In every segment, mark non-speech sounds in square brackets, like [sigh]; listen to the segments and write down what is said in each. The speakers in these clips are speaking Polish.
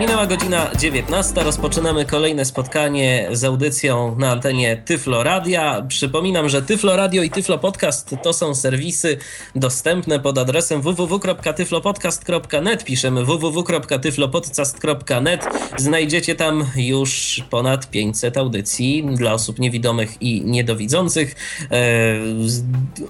Minęła godzina 19. Rozpoczynamy kolejne spotkanie z audycją na antenie Tyflo Radia. Przypominam, że Tyflo Radio i Tyflo Podcast to są serwisy dostępne pod adresem www.tyflopodcast.net. Piszemy www.tyflopodcast.net. Znajdziecie tam już ponad 500 audycji dla osób niewidomych i niedowidzących. E,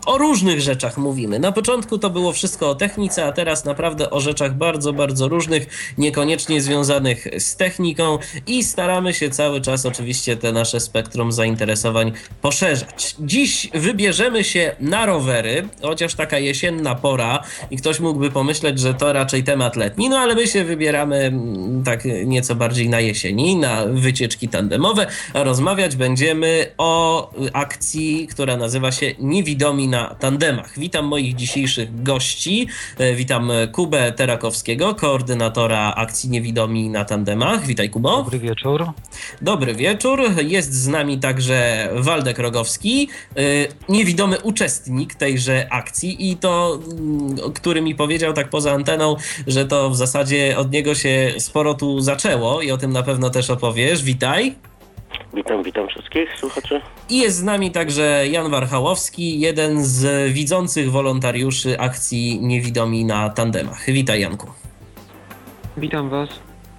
o różnych rzeczach mówimy. Na początku to było wszystko o technice, a teraz naprawdę o rzeczach bardzo, bardzo różnych, niekoniecznie związanych związanych z techniką i staramy się cały czas oczywiście te nasze spektrum zainteresowań poszerzać. Dziś wybierzemy się na rowery, chociaż taka jesienna pora i ktoś mógłby pomyśleć, że to raczej temat letni, no ale my się wybieramy mm, tak nieco bardziej na jesieni, na wycieczki tandemowe, rozmawiać będziemy o akcji, która nazywa się Niewidomi na tandemach. Witam moich dzisiejszych gości. E, witam Kubę Terakowskiego, koordynatora akcji Niewidomi niewidomi na tandemach. Witaj Kubo. Dobry wieczór. Dobry wieczór. Jest z nami także Waldek Rogowski, y, niewidomy uczestnik tejże akcji i to, mm, który mi powiedział tak poza anteną, że to w zasadzie od niego się sporo tu zaczęło i o tym na pewno też opowiesz. Witaj. Witam, witam wszystkich słuchaczy. I jest z nami także Jan Warchałowski, jeden z widzących wolontariuszy akcji Niewidomi na tandemach. Witaj Janku. Witam Was.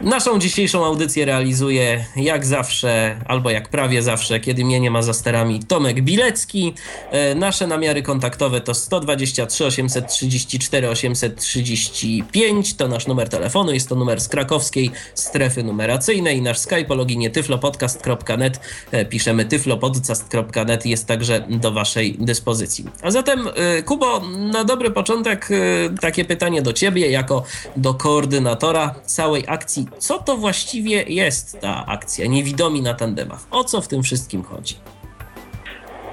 Naszą dzisiejszą audycję realizuje jak zawsze, albo jak prawie zawsze, kiedy mnie nie ma za sterami, Tomek Bilecki. E, nasze namiary kontaktowe to 123 834 835, to nasz numer telefonu, jest to numer z krakowskiej strefy numeracyjnej. Nasz Skype o loginie tyflopodcast.net, e, piszemy tyflopodcast.net, jest także do Waszej dyspozycji. A zatem, e, Kubo, na dobry początek takie pytanie do Ciebie, jako do koordynatora całej akcji co to właściwie jest ta akcja Niewidomi na tandemach? O co w tym wszystkim chodzi?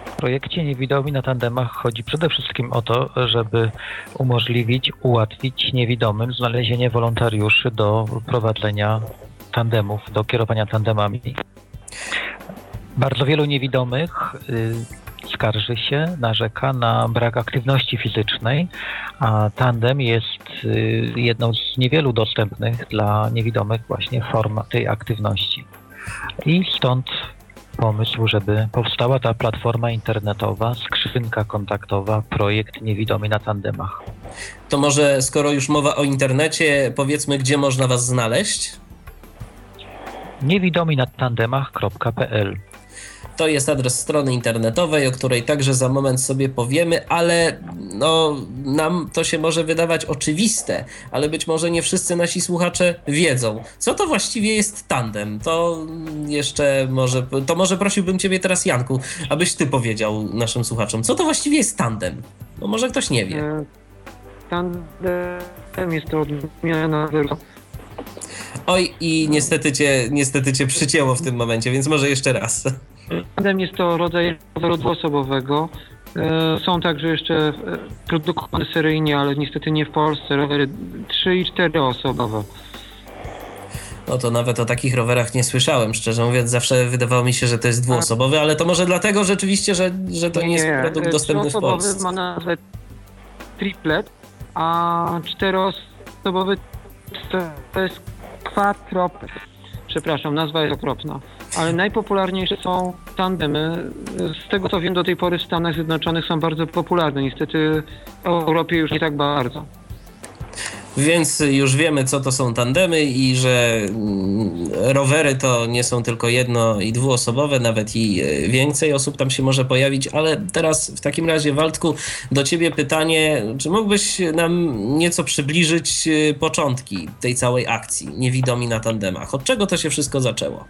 W projekcie Niewidomi na tandemach chodzi przede wszystkim o to, żeby umożliwić, ułatwić niewidomym znalezienie wolontariuszy do prowadzenia tandemów, do kierowania tandemami. Bardzo wielu niewidomych y, skarży się, narzeka na brak aktywności fizycznej, a tandem jest y, jedną z niewielu dostępnych dla niewidomych właśnie form tej aktywności. I stąd pomysł, żeby powstała ta platforma internetowa, skrzynka kontaktowa, projekt Niewidomy na tandemach. To może skoro już mowa o internecie, powiedzmy, gdzie można Was znaleźć? Niewidomi na tandemach.pl to jest adres strony internetowej, o której także za moment sobie powiemy, ale no, nam to się może wydawać oczywiste, ale być może nie wszyscy nasi słuchacze wiedzą. Co to właściwie jest tandem? To jeszcze może, to może prosiłbym Ciebie teraz, Janku, abyś Ty powiedział naszym słuchaczom, co to właściwie jest tandem? No może ktoś nie wie. E, tandem jest to odmiana Oj, i niestety cię, niestety cię przycięło w tym momencie, więc może jeszcze raz. Tandem jest to rodzaj roweru dwuosobowego. E, są także jeszcze e, produkowane seryjnie, ale niestety nie w Polsce, rowery 3 i 4 osobowe. No to nawet o takich rowerach nie słyszałem, szczerze mówiąc. Zawsze wydawało mi się, że to jest dwuosobowy, ale to może dlatego rzeczywiście, że, że to nie, nie jest produkt dostępny w Polsce. ma nazwę triplet, a czteroosobowy to jest quattro przepraszam, nazwa jest okropna, ale najpopularniejsze są tandemy. Z tego co wiem, do tej pory w Stanach Zjednoczonych są bardzo popularne. Niestety w Europie już nie tak bardzo. Więc już wiemy, co to są tandemy i że mm, rowery to nie są tylko jedno i dwuosobowe, nawet i e, więcej osób tam się może pojawić. Ale teraz w takim razie, Waldku, do ciebie pytanie, czy mógłbyś nam nieco przybliżyć e, początki tej całej akcji Niewidomi na tandemach? Od czego to się wszystko zaczęło?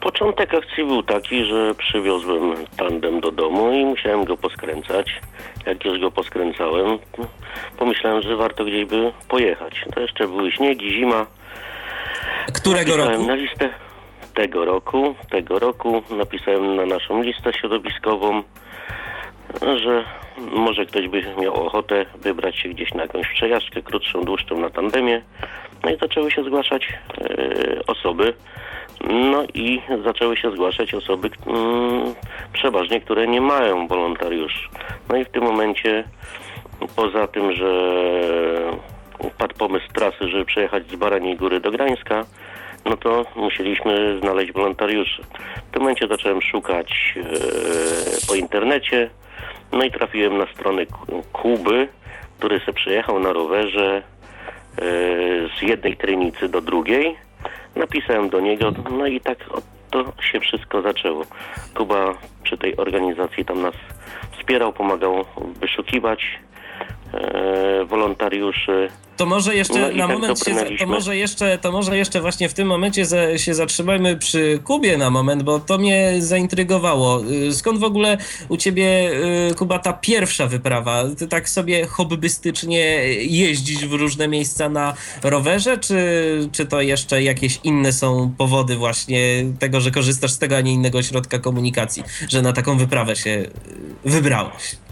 Początek akcji był taki, że przywiozłem tandem do domu i musiałem go poskręcać. Jak już go poskręcałem, pomyślałem, że warto gdzieś by pojechać. To jeszcze były śniegi, zima. Którego napisałem roku? na listę tego roku. Tego roku napisałem na naszą listę środowiskową, że może ktoś by miał ochotę wybrać się gdzieś na jakąś przejażdżkę, krótszą, dłuższą na tandemie. No i zaczęły się zgłaszać e, osoby. No i zaczęły się zgłaszać osoby, mm, przeważnie, które nie mają wolontariuszy. No i w tym momencie, poza tym, że padł pomysł trasy, żeby przejechać z Baraniej Góry do Grańska, no to musieliśmy znaleźć wolontariuszy. W tym momencie zacząłem szukać e, po internecie, no i trafiłem na stronę Ku- Kuby, który se przejechał na rowerze e, z jednej trynicy do drugiej. Napisałem do niego, no i tak to się wszystko zaczęło. Kuba przy tej organizacji tam nas wspierał, pomagał wyszukiwać wolontariuszy. To może jeszcze No na tak moment się, to może jeszcze, to może jeszcze właśnie w tym momencie za, się zatrzymajmy przy Kubie na moment, bo to mnie zaintrygowało. Y, Skąd w ogóle u ciebie, y, Kuba, ta pierwsza wyprawa? Ty tak sobie hobbystycznie jeździć w różne miejsca na rowerze, czy, czy to jeszcze jakieś inne są powody właśnie tego, że korzystasz z tego, a nie innego środka komunikacji, że na taką wyprawę się wybrałeś?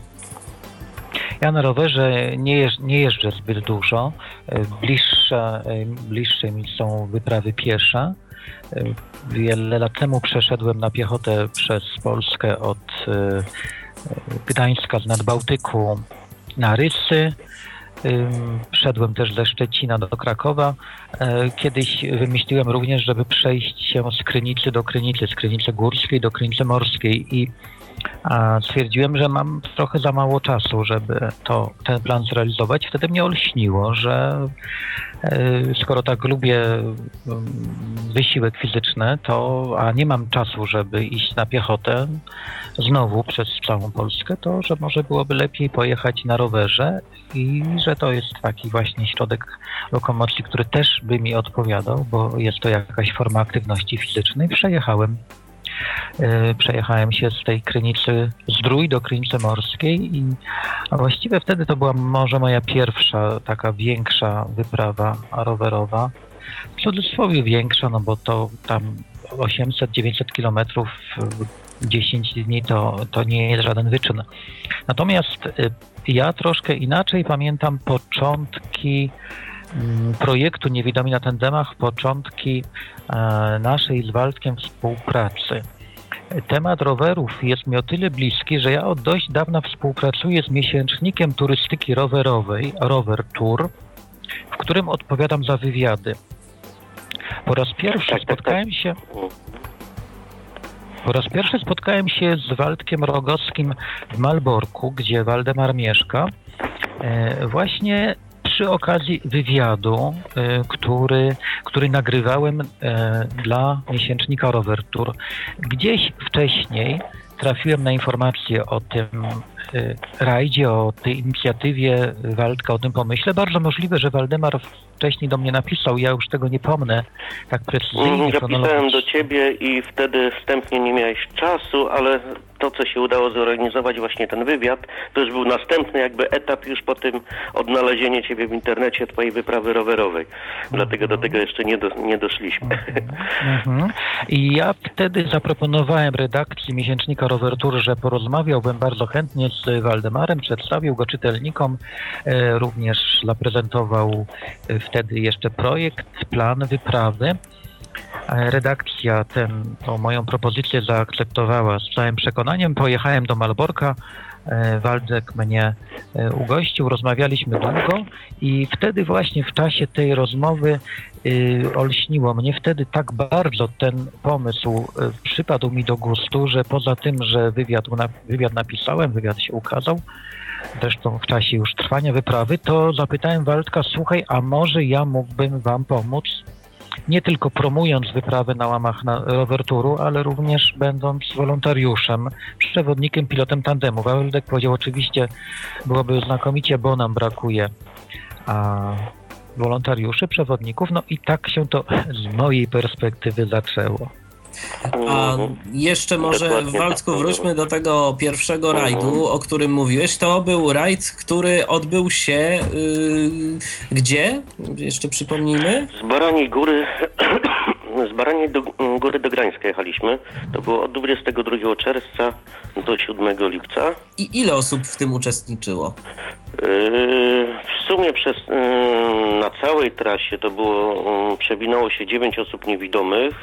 Ja na rowerze nie, jeż, nie jeżdżę zbyt dużo. E, Bliższe, e, bliższe mi są wyprawy piesze. E, Wiele lat temu przeszedłem na piechotę przez Polskę od e, e, Gdańska z Nadbałtyku na Rysy. Ym, Szedłem też ze Szczecina do Krakowa. E, Kiedyś wymyśliłem również, żeby przejść się z Krynicy do Krynicy, z Krynicy Górskiej do Krynicy Morskiej i a stwierdziłem, że mam trochę za mało czasu, żeby to, ten plan zrealizować. Wtedy mnie olśniło, że e, skoro tak lubię mm, wysiłek fizyczny, to a nie mam czasu, żeby iść na piechotę znowu przez całą Polskę, to że może byłoby lepiej pojechać na rowerze i że to jest taki właśnie środek lokomocji, który też by mi odpowiadał, bo jest to jakaś forma aktywności fizycznej. Przejechałem przejechałem się z tej Krynicy Zdrój do Krynicy Morskiej i a właściwie wtedy to była może moja pierwsza taka większa wyprawa rowerowa. W cudzysłowie większa, no bo to tam 800-900 kilometrów w 10 dni to, to nie jest żaden wyczyn. Natomiast y, ja troszkę inaczej pamiętam początki projektu Niewidomi na tandemach, początki e, naszej z Waldkiem współpracy. Temat rowerów jest mi o tyle bliski, że ja od dość dawna współpracuję z miesięcznikiem turystyki rowerowej Rover Tour, w którym odpowiadam za wywiady. Po raz pierwszy Tak, tak, tak. spotkałem się po raz pierwszy spotkałem się z Waldkiem Rogowskim w Malborku, gdzie Waldemar mieszka, e, właśnie przy okazji wywiadu, e, który, który nagrywałem e, dla miesięcznika Rover Tour. Gdzieś wcześniej trafiłem na informację o tym rajdzie, o tej inicjatywie Waldka, o tym pomyśle. Bardzo możliwe, że Waldemar wcześniej do mnie napisał, ja już tego nie pomnę tak precyzyjnie, Mm, Ja pisałem chronologicznie. do ciebie i wtedy wstępnie nie miałeś czasu, ale to, co się udało zorganizować, właśnie ten wywiad, to już był następny jakby etap już po tym odnalezieniu ciebie w internecie, twojej wyprawy rowerowej. Dlatego do tego jeszcze nie, do, nie doszliśmy. Mhm. I ja wtedy zaproponowałem redakcji miesięcznika Rower Tour, że porozmawiałbym bardzo chętnie z Waldemarem, przedstawił go czytelnikom, e, również zaprezentował e, wtedy jeszcze projekt, plan wyprawy. E, Redakcja tą moją propozycję zaakceptowała z całym przekonaniem. Pojechałem do Malborka, Waldek mnie e, ugościł, rozmawialiśmy długo i wtedy właśnie w czasie tej rozmowy y, olśniło mnie wtedy tak bardzo ten pomysł y, przypadł mi do gustu, że poza tym, że wywiad, wywiad napisałem, wywiad się ukazał, zresztą w czasie już trwania wyprawy, to zapytałem Waldka, słuchaj, a może ja mógłbym wam pomóc, nie tylko promując wyprawy na łamach na rower ale również będąc wolontariuszem, przewodnikiem, pilotem tandemu. Waldek powiedział, oczywiście byłoby znakomicie, bo nam brakuje a, wolontariuszy, przewodników, no i tak się to z mojej perspektywy zaczęło. A Mhm. jeszcze może, Dokładnie Waldku, tak. wróćmy do tego pierwszego Mhm. rajdu, o którym mówiłeś. To był rajd, który odbył się yy, gdzie? Jeszcze przypomnijmy. Z Baraniej Góry, [clears throat] z Baraniej do, Góry do Grańska jechaliśmy. To było od 22 czerwca do 7 lipca. I ile osób w tym uczestniczyło? Yy, W sumie przez, yy, na całej trasie to było, yy, przewinęło się 9 osób niewidomych.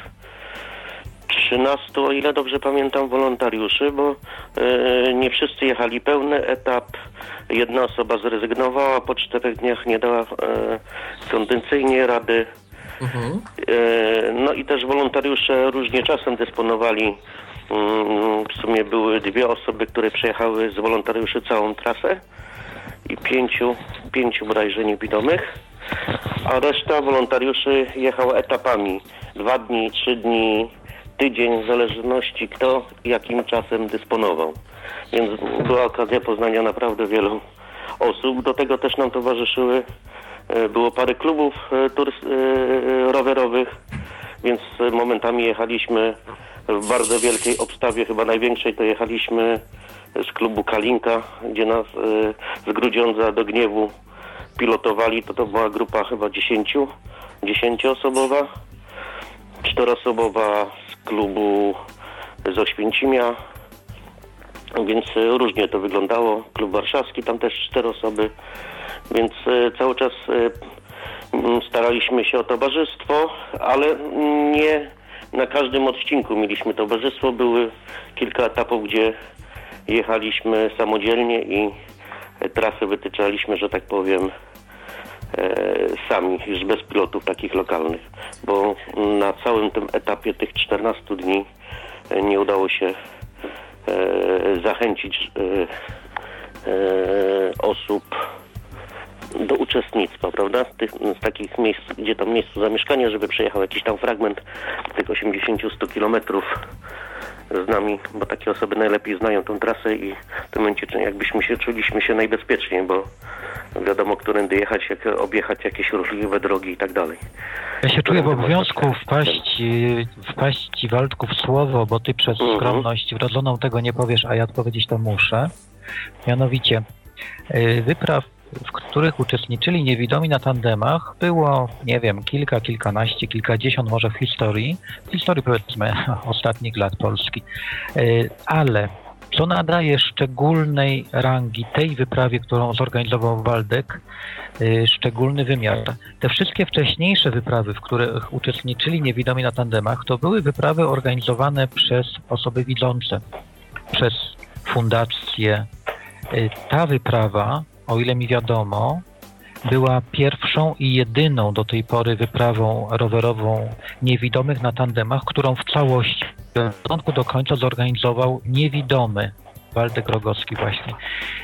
13, o ile dobrze pamiętam, wolontariuszy, bo e, nie wszyscy jechali pełny etap. Jedna osoba zrezygnowała, po czterech dniach nie dała e, kondycyjnie rady. Mhm. E, no i też wolontariusze różnie czasem dysponowali. Mm, W sumie były dwie osoby, które przejechały z wolontariuszy całą trasę i pięciu, pięciu bodajże niewidomych, a reszta wolontariuszy jechała etapami. Dwa dni, trzy dni, tydzień, w zależności kto jakim czasem dysponował. Więc była okazja poznania naprawdę wielu osób. Do tego też nam towarzyszyły, e, było parę klubów e, turys- e, rowerowych, więc momentami jechaliśmy w bardzo wielkiej obstawie, chyba największej to jechaliśmy z klubu Kalinka, gdzie nas z Grudziądza do Gniewu pilotowali, to to była grupa chyba 10, 10-osobowa, czteroosobowa z klubu z Oświęcimia, więc różnie to wyglądało. Klub warszawski, tam też cztery osoby, więc e, cały czas e, staraliśmy się o towarzystwo, ale nie na każdym odcinku mieliśmy towarzystwo. Były kilka etapów, gdzie jechaliśmy samodzielnie i trasy wytyczaliśmy, że tak powiem, sami, już bez pilotów takich lokalnych, bo na całym tym etapie tych 14 dni e, nie udało się e, zachęcić e, e, osób do uczestnictwa, prawda? Tych, z takich miejsc, gdzie tam miejscu zamieszkania, żeby przejechał jakiś tam fragment tych 80-100 kilometrów z nami, bo takie osoby najlepiej znają tą trasę i w tym momencie jakbyśmy się czuliśmy się najbezpieczniej, bo wiadomo, którędy jechać, jak objechać jakieś ruchliwe drogi i tak dalej. Ja się czuję w obowiązku wpaść, y, wpaść ci Waldku w słowo, bo ty przez Mhm. skromność wrodzoną tego nie powiesz, a ja odpowiedzieć to muszę. Mianowicie, y, wypraw, w których uczestniczyli niewidomi na tandemach, było, nie wiem, kilka, kilkanaście, kilkadziesiąt może w historii, w historii powiedzmy [laughs] ostatnich lat Polski. Y, Ale co nadaje szczególnej rangi tej wyprawie, którą zorganizował Waldek, y, szczególny wymiar. Te wszystkie wcześniejsze wyprawy, w których uczestniczyli niewidomi na tandemach, to były wyprawy organizowane przez osoby widzące, przez fundacje. Ta wyprawa, o ile mi wiadomo, była pierwszą i jedyną do tej pory wyprawą rowerową niewidomych na tandemach, którą w całości od początku do końca zorganizował niewidomy Waldek Rogowski właśnie.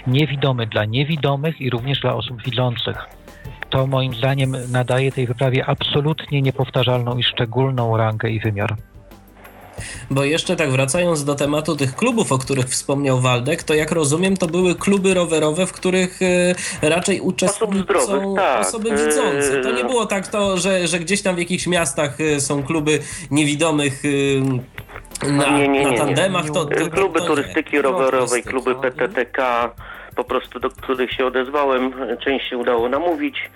Niewidomy dla niewidomych i również dla osób widzących. To moim zdaniem nadaje tej wyprawie absolutnie niepowtarzalną i szczególną rangę i wymiar. Bo jeszcze tak wracając do tematu tych klubów, o których wspomniał Waldek, to jak rozumiem, to były kluby rowerowe, w których e, raczej uczestniczą zdrowych, tak. osoby widzące. To nie E, było tak to, że, że gdzieś tam w jakichś miastach e, są kluby niewidomych na, Nie, nie, nie, na tandemach. To, to, to, kluby turystyki nie. rowerowej, kluby mhm. PTTK, po prostu do których się odezwałem, część się udało namówić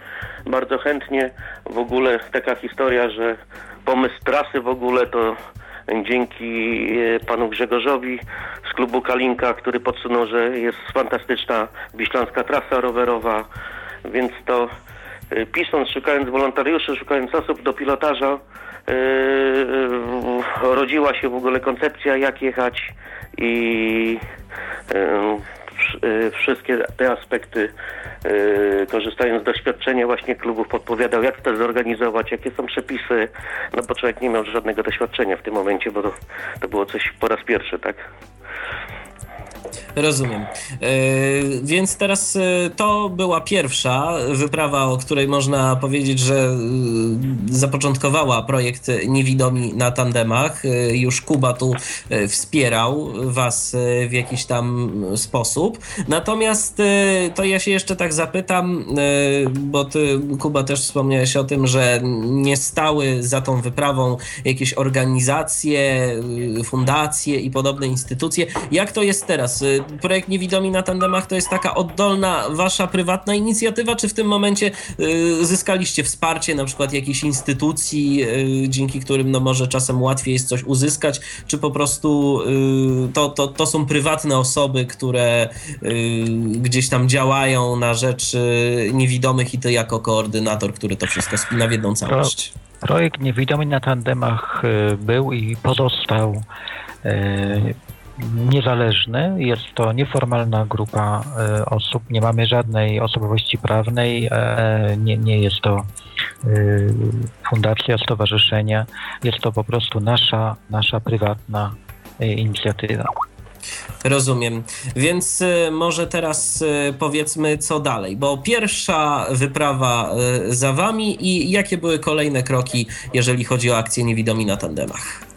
bardzo chętnie. W ogóle taka historia, że pomysł trasy w ogóle to dzięki e, panu Grzegorzowi z klubu Kalinka, który podsunął, że jest fantastyczna wiślańska trasa rowerowa, więc to e, pisząc, szukając wolontariuszy, szukając osób do pilotaża, Yy, rodziła się w ogóle koncepcja, jak jechać i wszystkie te aspekty, yy, korzystając z doświadczenia właśnie klubów, podpowiadał, jak to zorganizować, jakie są przepisy, no bo człowiek nie miał żadnego doświadczenia w tym momencie, bo to, to było coś po raz pierwszy, tak? Rozumiem. E, więc teraz e, to była pierwsza wyprawa, o której można powiedzieć, że e, zapoczątkowała projekt Niewidomi na tandemach. Już Kuba tu wspierał Was w jakiś tam sposób. Natomiast to ja się jeszcze tak zapytam, bo Ty, Kuba, też wspomniałeś o tym, że nie stały za tą wyprawą jakieś organizacje, fundacje i podobne instytucje. Jak to jest teraz? Y, projekt Niewidomi na tandemach to jest taka oddolna wasza prywatna inicjatywa, czy w tym momencie zyskaliście wsparcie na przykład jakiejś instytucji, dzięki którym no może czasem łatwiej jest coś uzyskać, czy po prostu to, to, to są prywatne osoby, które gdzieś tam działają na rzecz niewidomych i ty jako koordynator, który to wszystko spina w jedną całość? Projekt Niewidomi na tandemach był i pozostał niezależny. Jest to nieformalna grupa e, osób. Nie mamy żadnej osobowości prawnej. E, nie, nie jest to e, fundacja, stowarzyszenie. Jest to po prostu nasza, nasza prywatna inicjatywa. Rozumiem. Więc może teraz powiedzmy, co dalej, bo pierwsza wyprawa za wami i jakie były kolejne kroki, jeżeli chodzi o akcję Niewidomi na tandemach?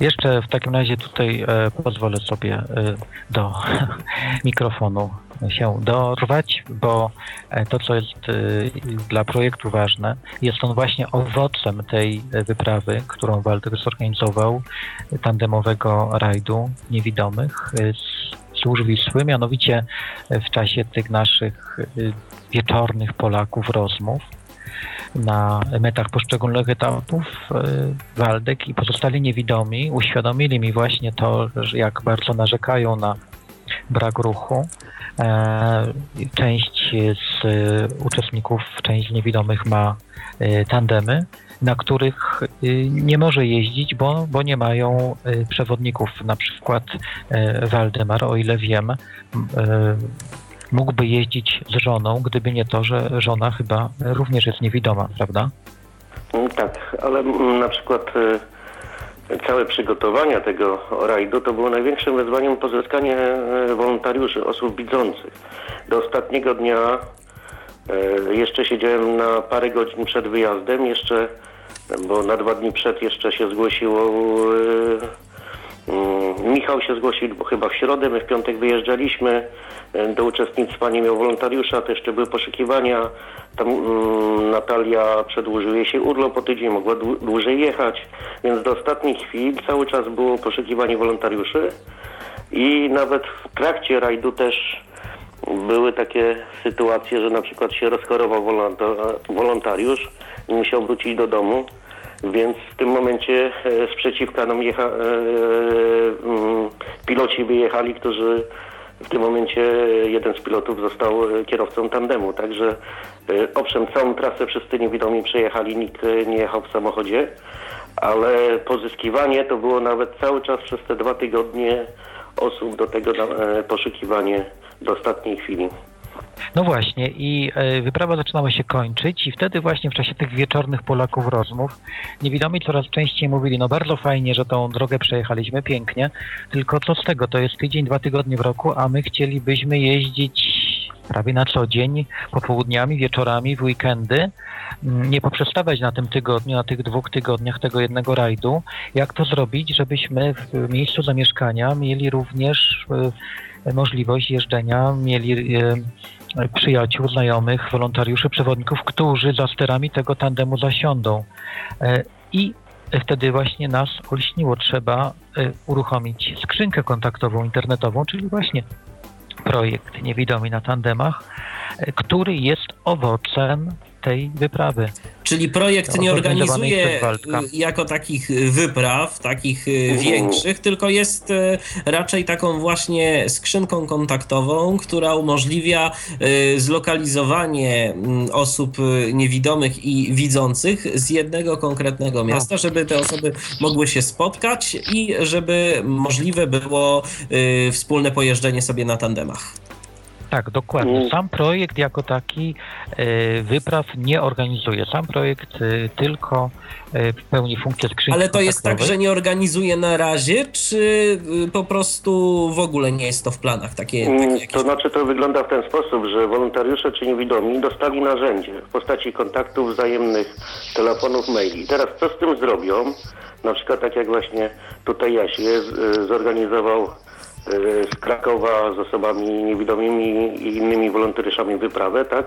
Jeszcze w takim razie tutaj e, pozwolę sobie e, do [laughs] mikrofonu się dorwać, bo e, to, co jest e, dla projektu ważne, jest on właśnie owocem tej wyprawy, którą Walter zorganizował, tandemowego rajdu niewidomych z Złóż Wisły, mianowicie w czasie tych naszych wieczornych Polaków rozmów na metach poszczególnych etapów e, Waldek i pozostali niewidomi uświadomili mi właśnie to, jak bardzo narzekają na brak ruchu. E, część z uczestników, część z niewidomych ma e, tandemy, na których nie może jeździć, bo, bo nie mają przewodników. Na przykład Waldemar, o ile wiem, mógłby jeździć z żoną, gdyby nie to, że żona chyba również jest niewidoma, prawda? Mm, tak, ale mm, na przykład y, całe przygotowania tego rajdu to było największym wyzwaniem pozyskanie y, wolontariuszy, osób widzących. Do ostatniego dnia y, jeszcze siedziałem na parę godzin przed wyjazdem, jeszcze, bo na dwa dni przed jeszcze się zgłosiło Michał się zgłosił chyba w środę, my w piątek wyjeżdżaliśmy. E, do uczestnictwa nie miał wolontariusza, to jeszcze były poszukiwania. Tam um, Natalia przedłużył jej się urlop po tydzień, mogła dłużej jechać, więc do ostatniej chwili cały czas było poszukiwanie wolontariuszy i nawet w trakcie rajdu też były takie sytuacje, że na przykład się rozchorował wolontariusz i musiał wrócić do domu więc w tym momencie e, sprzeciwka nam jecha, e, mm, piloci wyjechali, którzy w tym momencie jeden z pilotów został e, kierowcą tandemu, także owszem, całą trasę wszyscy niewidomi przejechali, nikt nie jechał w samochodzie, ale pozyskiwanie to było nawet cały czas przez te dwa tygodnie osób do tego poszukiwanie do ostatniej chwili. No właśnie i e, wyprawa zaczynała się kończyć i wtedy właśnie w czasie tych wieczornych Polaków rozmów niewidomi coraz częściej mówili, no bardzo fajnie, że tą drogę przejechaliśmy, pięknie, tylko co z tego, to jest tydzień, dwa tygodnie w roku, a my chcielibyśmy jeździć prawie na co dzień, popołudniami, wieczorami, w weekendy, mm, nie poprzestawać na tym tygodniu, na tych dwóch tygodniach tego jednego rajdu. Jak to zrobić, żebyśmy w miejscu zamieszkania mieli również e, możliwość jeżdżenia, mieli e, przyjaciół, znajomych, wolontariuszy, przewodników, którzy za sterami tego tandemu zasiądą. E, I wtedy właśnie nas olśniło. Trzeba e, uruchomić skrzynkę kontaktową internetową, czyli właśnie projekt Niewidomi na tandemach, e, który jest owocem tej wyprawy. Czyli projekt nie organizuje jako takich wypraw, takich y, większych, tylko jest y, raczej taką właśnie skrzynką kontaktową, która umożliwia y, zlokalizowanie mm, osób niewidomych i widzących z jednego konkretnego miasta, no. żeby te osoby mogły się spotkać i żeby możliwe było wspólne pojeżdżenie sobie na tandemach. Tak, dokładnie. Mm. Sam projekt jako taki e, wypraw nie organizuje. Sam projekt e, tylko e, pełni funkcję skrzynki Ale to jest tak, że nie organizuje na razie, czy po prostu w ogóle nie jest to w planach? Takie, takie mm, jakieś... To znaczy to wygląda w ten sposób, że wolontariusze czy niewidomi dostali narzędzie w postaci kontaktów wzajemnych, telefonów, maili. Teraz co z tym zrobią? Na przykład tak jak właśnie tutaj Jaś zorganizował z Krakowa z osobami niewidomymi i innymi wolontariuszami wyprawę, tak?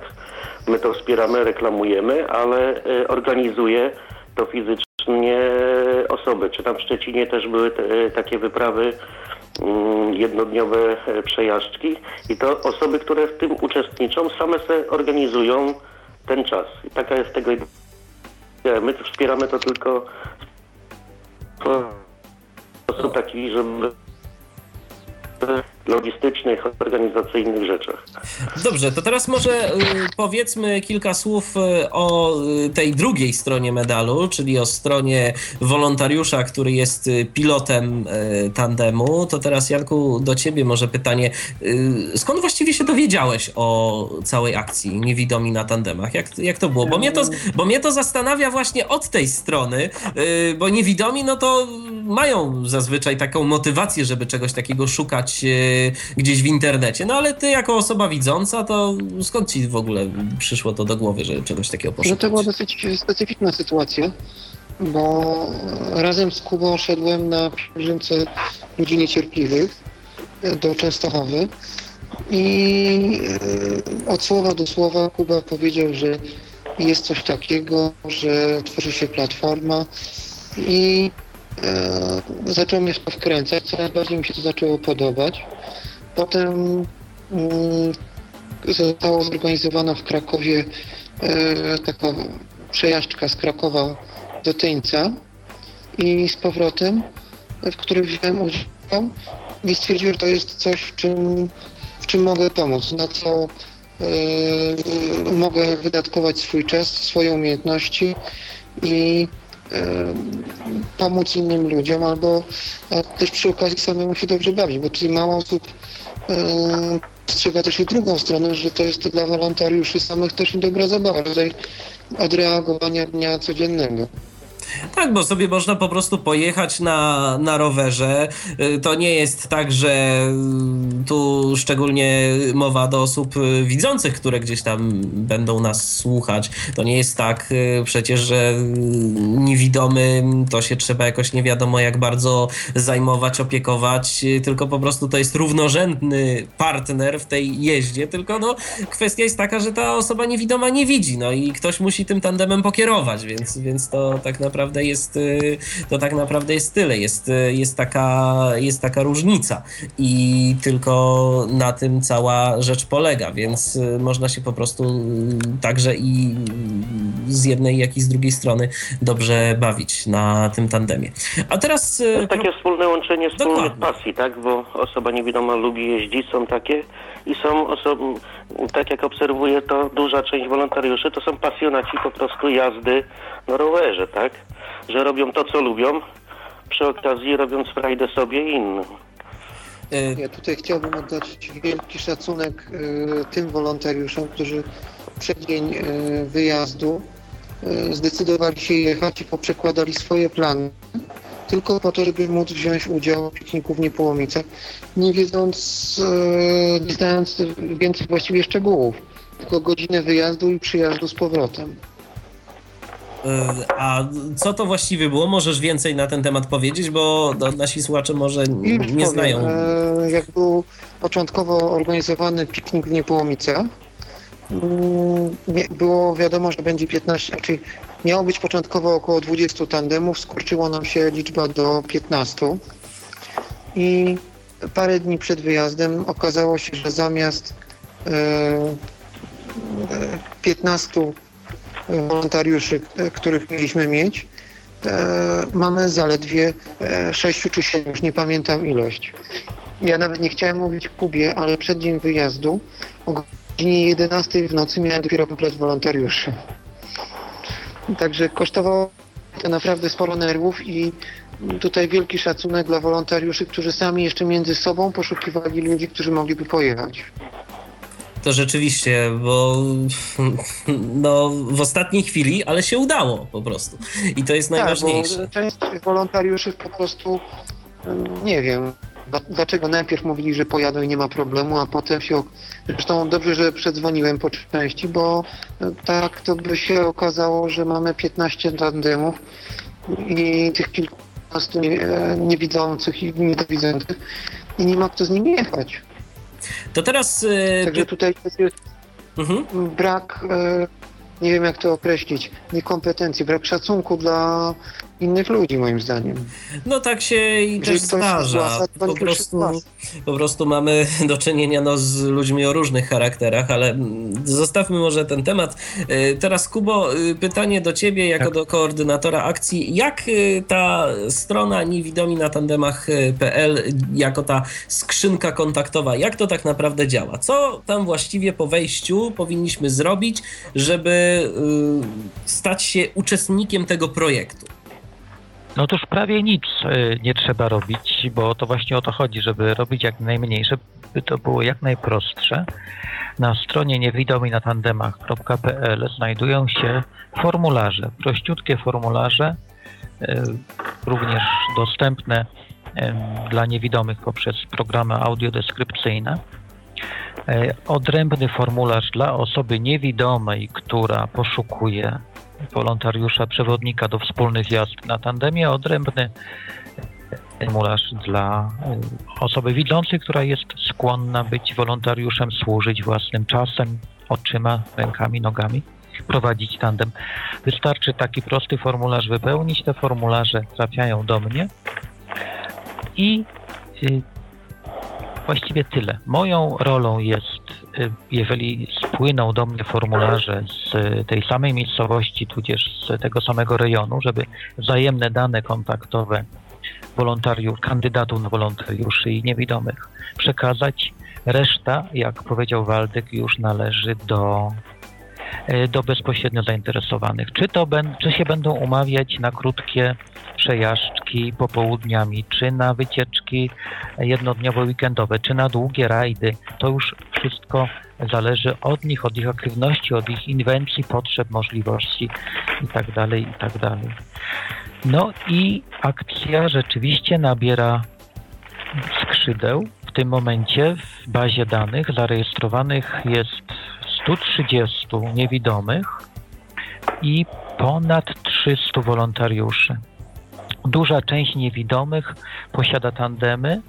My to wspieramy, reklamujemy, ale e, organizuje to fizycznie osoby. Czy tam w Szczecinie też były te, takie wyprawy mm, jednodniowe przejażdżki i to osoby, które w tym uczestniczą, same se organizują ten czas. I taka jest tego. My wspieramy to tylko w sposób taki, żeby Bye. Logistycznych, organizacyjnych rzeczach. Dobrze, to teraz może y, powiedzmy kilka słów y, o y, tej drugiej stronie medalu, czyli o stronie wolontariusza, który jest pilotem tandemu. To teraz, Janku, do ciebie może pytanie. Skąd właściwie się dowiedziałeś o całej akcji Niewidomi na tandemach? Jak, jak to było? Bo mnie to, bo mnie to zastanawia właśnie od tej strony, bo niewidomi no to mają zazwyczaj taką motywację, żeby czegoś takiego szukać gdzieś w internecie. No ale ty jako osoba widząca, to skąd ci w ogóle przyszło to do głowy, że czegoś takiego poszukać? No to była dosyć specyficzna sytuacja, bo razem z Kubą szedłem na pielgrzymce ludzi niecierpliwych do Częstochowy i e, od słowa do słowa Kuba powiedział, że jest coś takiego, że tworzy się platforma i e, zaczął mnie to wkręcać, coraz bardziej mi się to zaczęło podobać. Potem mm, została zorganizowana w Krakowie e, taka przejażdżka z Krakowa do Tyńca i z powrotem, w którym wziąłem udział i stwierdziłem, że to jest coś, w czym, w czym mogę pomóc, na co e, mogę wydatkować swój czas, swoje umiejętności i pomóc innym ludziom, albo też przy okazji samemu się dobrze bawić, bo tutaj mało osób strzega też i drugą stronę, że to jest dla wolontariuszy samych też dobra zabawa, rodzaj odreagowania dnia codziennego. Tak, bo sobie można po prostu pojechać na, na rowerze. Y, to nie jest tak, że y, tu szczególnie mowa do osób y, widzących, które gdzieś tam będą nas słuchać. To nie jest tak przecież, że niewidomy to się trzeba jakoś nie wiadomo jak bardzo zajmować, opiekować, tylko po prostu to jest równorzędny partner w tej jeździe, tylko no kwestia jest taka, że ta osoba niewidoma nie widzi, no i ktoś musi tym tandemem pokierować, więc, więc to tak naprawdę naprawdę jest, y, to tak naprawdę jest tyle. Jest, y, jest, taka, jest taka różnica i tylko na tym cała rzecz polega, więc y, można się po prostu także i z jednej, jak i z drugiej strony dobrze bawić na tym tandemie. A teraz... To jest takie wspólne łączenie wspólnych pasji, tak? Bo osoba niewidoma lubi jeździć, są takie i są osoby, tak jak obserwuję to duża część wolontariuszy, to są pasjonaci po prostu jazdy na rowerze, tak? Że robią to, co lubią, przy okazji robiąc frajdę sobie i innym. Ja tutaj chciałbym oddać wielki szacunek y, tym wolontariuszom, którzy przed dzień y, wyjazdu y, zdecydowali się jechać i poprzekładali swoje plany tylko po to, żeby móc wziąć udział w pikniku w Niepołomice, nie wiedząc, nie znając więcej właściwie szczegółów, tylko godzinę wyjazdu i przyjazdu z powrotem. E, a co to właściwie było? Możesz więcej na ten temat powiedzieć, bo nasi słuchacze może nie znają. E, jak był początkowo organizowany piknik w Niepołomicach, było wiadomo, że będzie 15, czyli miało być początkowo około 20 tandemów, skurczyło nam się liczba do 15 i parę dni przed wyjazdem okazało się, że zamiast 15 e, wolontariuszy, e, których mieliśmy mieć, e, mamy zaledwie 6 e, czy 7, już nie pamiętam ilość. Ja nawet nie chciałem mówić Kubie, ale przed dzień wyjazdu godzinie 11 w nocy miałem dopiero komplet wolontariuszy. Także kosztowało to naprawdę sporo nerwów i tutaj wielki szacunek dla wolontariuszy, którzy sami jeszcze między sobą poszukiwali ludzi, którzy mogliby pojechać. To rzeczywiście, bo [laughs] no, w ostatniej chwili, ale się udało po prostu. I to jest najważniejsze. Tak, bo część wolontariuszy po prostu, nie wiem, dlaczego najpierw mówili, że pojadą i nie ma problemu, a potem się. Zresztą dobrze, że przedzwoniłem po części, bo tak to by się okazało, że mamy 15 tandemów i tych kilkunastu niewidzących i niedowidzących i nie ma kto z nimi jechać. To teraz... E, Także tutaj jest mhm. brak, e, nie wiem jak to określić, niekompetencji, brak szacunku dla innych ludzi, moim zdaniem. No tak się i też zdarza. Po prostu, po prostu mamy do czynienia no, z ludźmi o różnych charakterach, ale zostawmy może ten temat. E, teraz Kubo, e, pytanie do ciebie jako tak. do koordynatora akcji. Jak e, ta strona niewidomi na tandemach.pl, jako ta skrzynka kontaktowa, jak to tak naprawdę działa? Co tam właściwie po wejściu powinniśmy zrobić, żeby stać się uczestnikiem tego projektu? No otóż prawie nic y, nie trzeba robić, bo to właśnie o to chodzi, żeby robić jak najmniej, żeby to było jak najprostsze. Na stronie niewidomi na tandemach.pl znajdują się formularze, prościutkie formularze, y, również dostępne dla niewidomych poprzez programy audiodeskrypcyjne. Odrębny formularz dla osoby niewidomej, która poszukuje wolontariusza, przewodnika do wspólnych jazd na tandemie, odrębny formularz dla y, osoby widzącej, która jest skłonna być wolontariuszem, służyć własnym czasem, oczyma, rękami, nogami, prowadzić tandem. Wystarczy taki prosty formularz wypełnić. Te formularze trafiają do mnie i y, właściwie tyle. Moją rolą jest jeżeli spłyną do mnie formularze z tej samej miejscowości, tudzież z tego samego rejonu, żeby wzajemne dane kontaktowe wolontariusz, kandydatów na wolontariuszy i niewidomych przekazać, reszta, jak powiedział Waldek, już należy do y, do bezpośrednio zainteresowanych. Czy, to ben, czy się będą umawiać na krótkie przejażdżki popołudniami, czy na wycieczki jednodniowo-weekendowe, czy na długie rajdy, to już wszystko zależy od nich, od ich aktywności, od ich inwencji, potrzeb, możliwości itd., tak itd. Tak no i akcja rzeczywiście nabiera skrzydeł. W tym momencie w bazie danych zarejestrowanych jest 130 niewidomych i ponad 300 wolontariuszy. Duża część niewidomych posiada tandemy,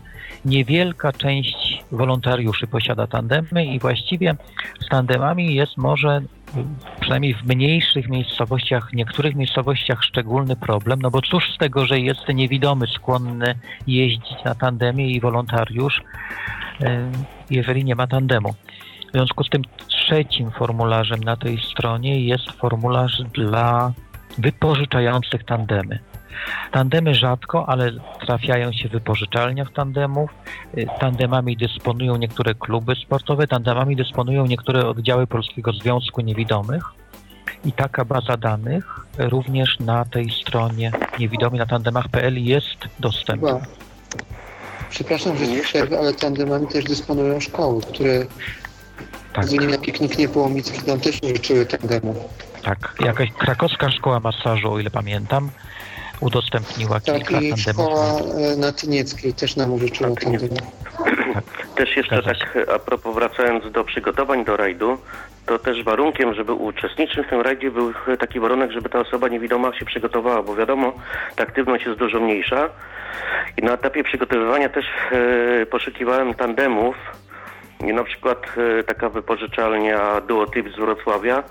niewielka część wolontariuszy posiada tandemy i właściwie z tandemami jest może przynajmniej w mniejszych miejscowościach, niektórych miejscowościach szczególny problem, no bo cóż z tego, że jest niewidomy skłonny jeździć na tandemie i wolontariusz, e, jeżeli nie ma tandemu. W związku z tym trzecim formularzem na tej stronie jest formularz dla wypożyczających tandemy. Tandemy rzadko, ale trafiają się w wypożyczalniach tandemów. Y, tandemami dysponują niektóre kluby sportowe, tandemami dysponują niektóre oddziały Polskiego Związku Niewidomych. I taka baza danych również na tej stronie niewidomi na tandemach.pl jest dostępna. Przepraszam, że przerwę, ale tandemami też dysponują szkoły, które tak. z na piknik Niepołomicki tam też użyczyły tandemu. Tak, jakaś krakowska szkoła masażu, o ile pamiętam, udostępniła tak, kilka i szkoła e, na Tynieckiej też nam użyczyła tak. tandemu. Tak. Też jeszcze tak a propos wracając do przygotowań do rajdu, to też warunkiem, żeby uczestniczyć w tym rajdzie był taki warunek, żeby ta osoba niewidoma się przygotowała, bo wiadomo, ta aktywność jest dużo mniejsza i na etapie przygotowywania też e, poszukiwałem tandemów na przykład e, taka wypożyczalnia Duotip z Wrocławia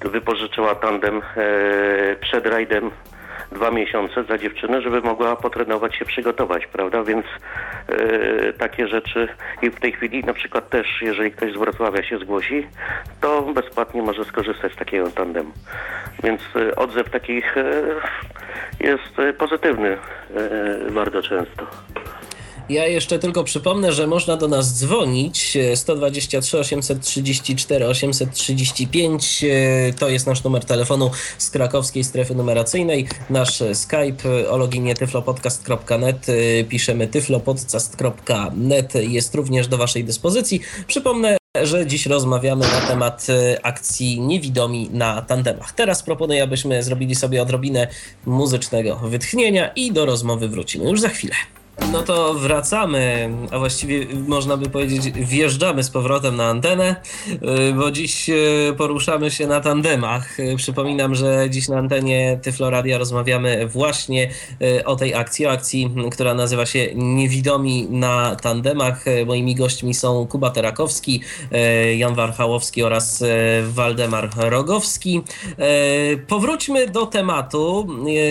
wypożyczyła tandem e, przed rajdem dwa miesiące dla dziewczyny, żeby mogła potrenować się, przygotować, prawda? Więc e, takie rzeczy i w tej chwili na przykład też, jeżeli ktoś z Wrocławia się zgłosi, to bezpłatnie może skorzystać z takiego tandemu. Więc e, odzew takich e, jest pozytywny bardzo często. Ja jeszcze tylko przypomnę, że można do nas dzwonić 123 834 835 to jest nasz numer telefonu z krakowskiej strefy numeracyjnej. Nasz Skype o loginie tyflopodcast.net piszemy tyflopodcast.net jest również do Waszej dyspozycji. Przypomnę, że dziś rozmawiamy na temat e, akcji Niewidomi na tandemach. Teraz proponuję, abyśmy zrobili sobie odrobinę muzycznego wytchnienia i do rozmowy wrócimy już za chwilę. No to wracamy, a właściwie można by powiedzieć wjeżdżamy z powrotem na antenę, y, bo dziś y, poruszamy się na tandemach. Y, przypominam, że dziś na antenie Tyfloradia rozmawiamy właśnie o tej akcji, o akcji, która nazywa się Niewidomi na tandemach. Moimi gośćmi są Kuba Terakowski, Jan Warchałowski oraz Waldemar Rogowski. Powróćmy do tematu.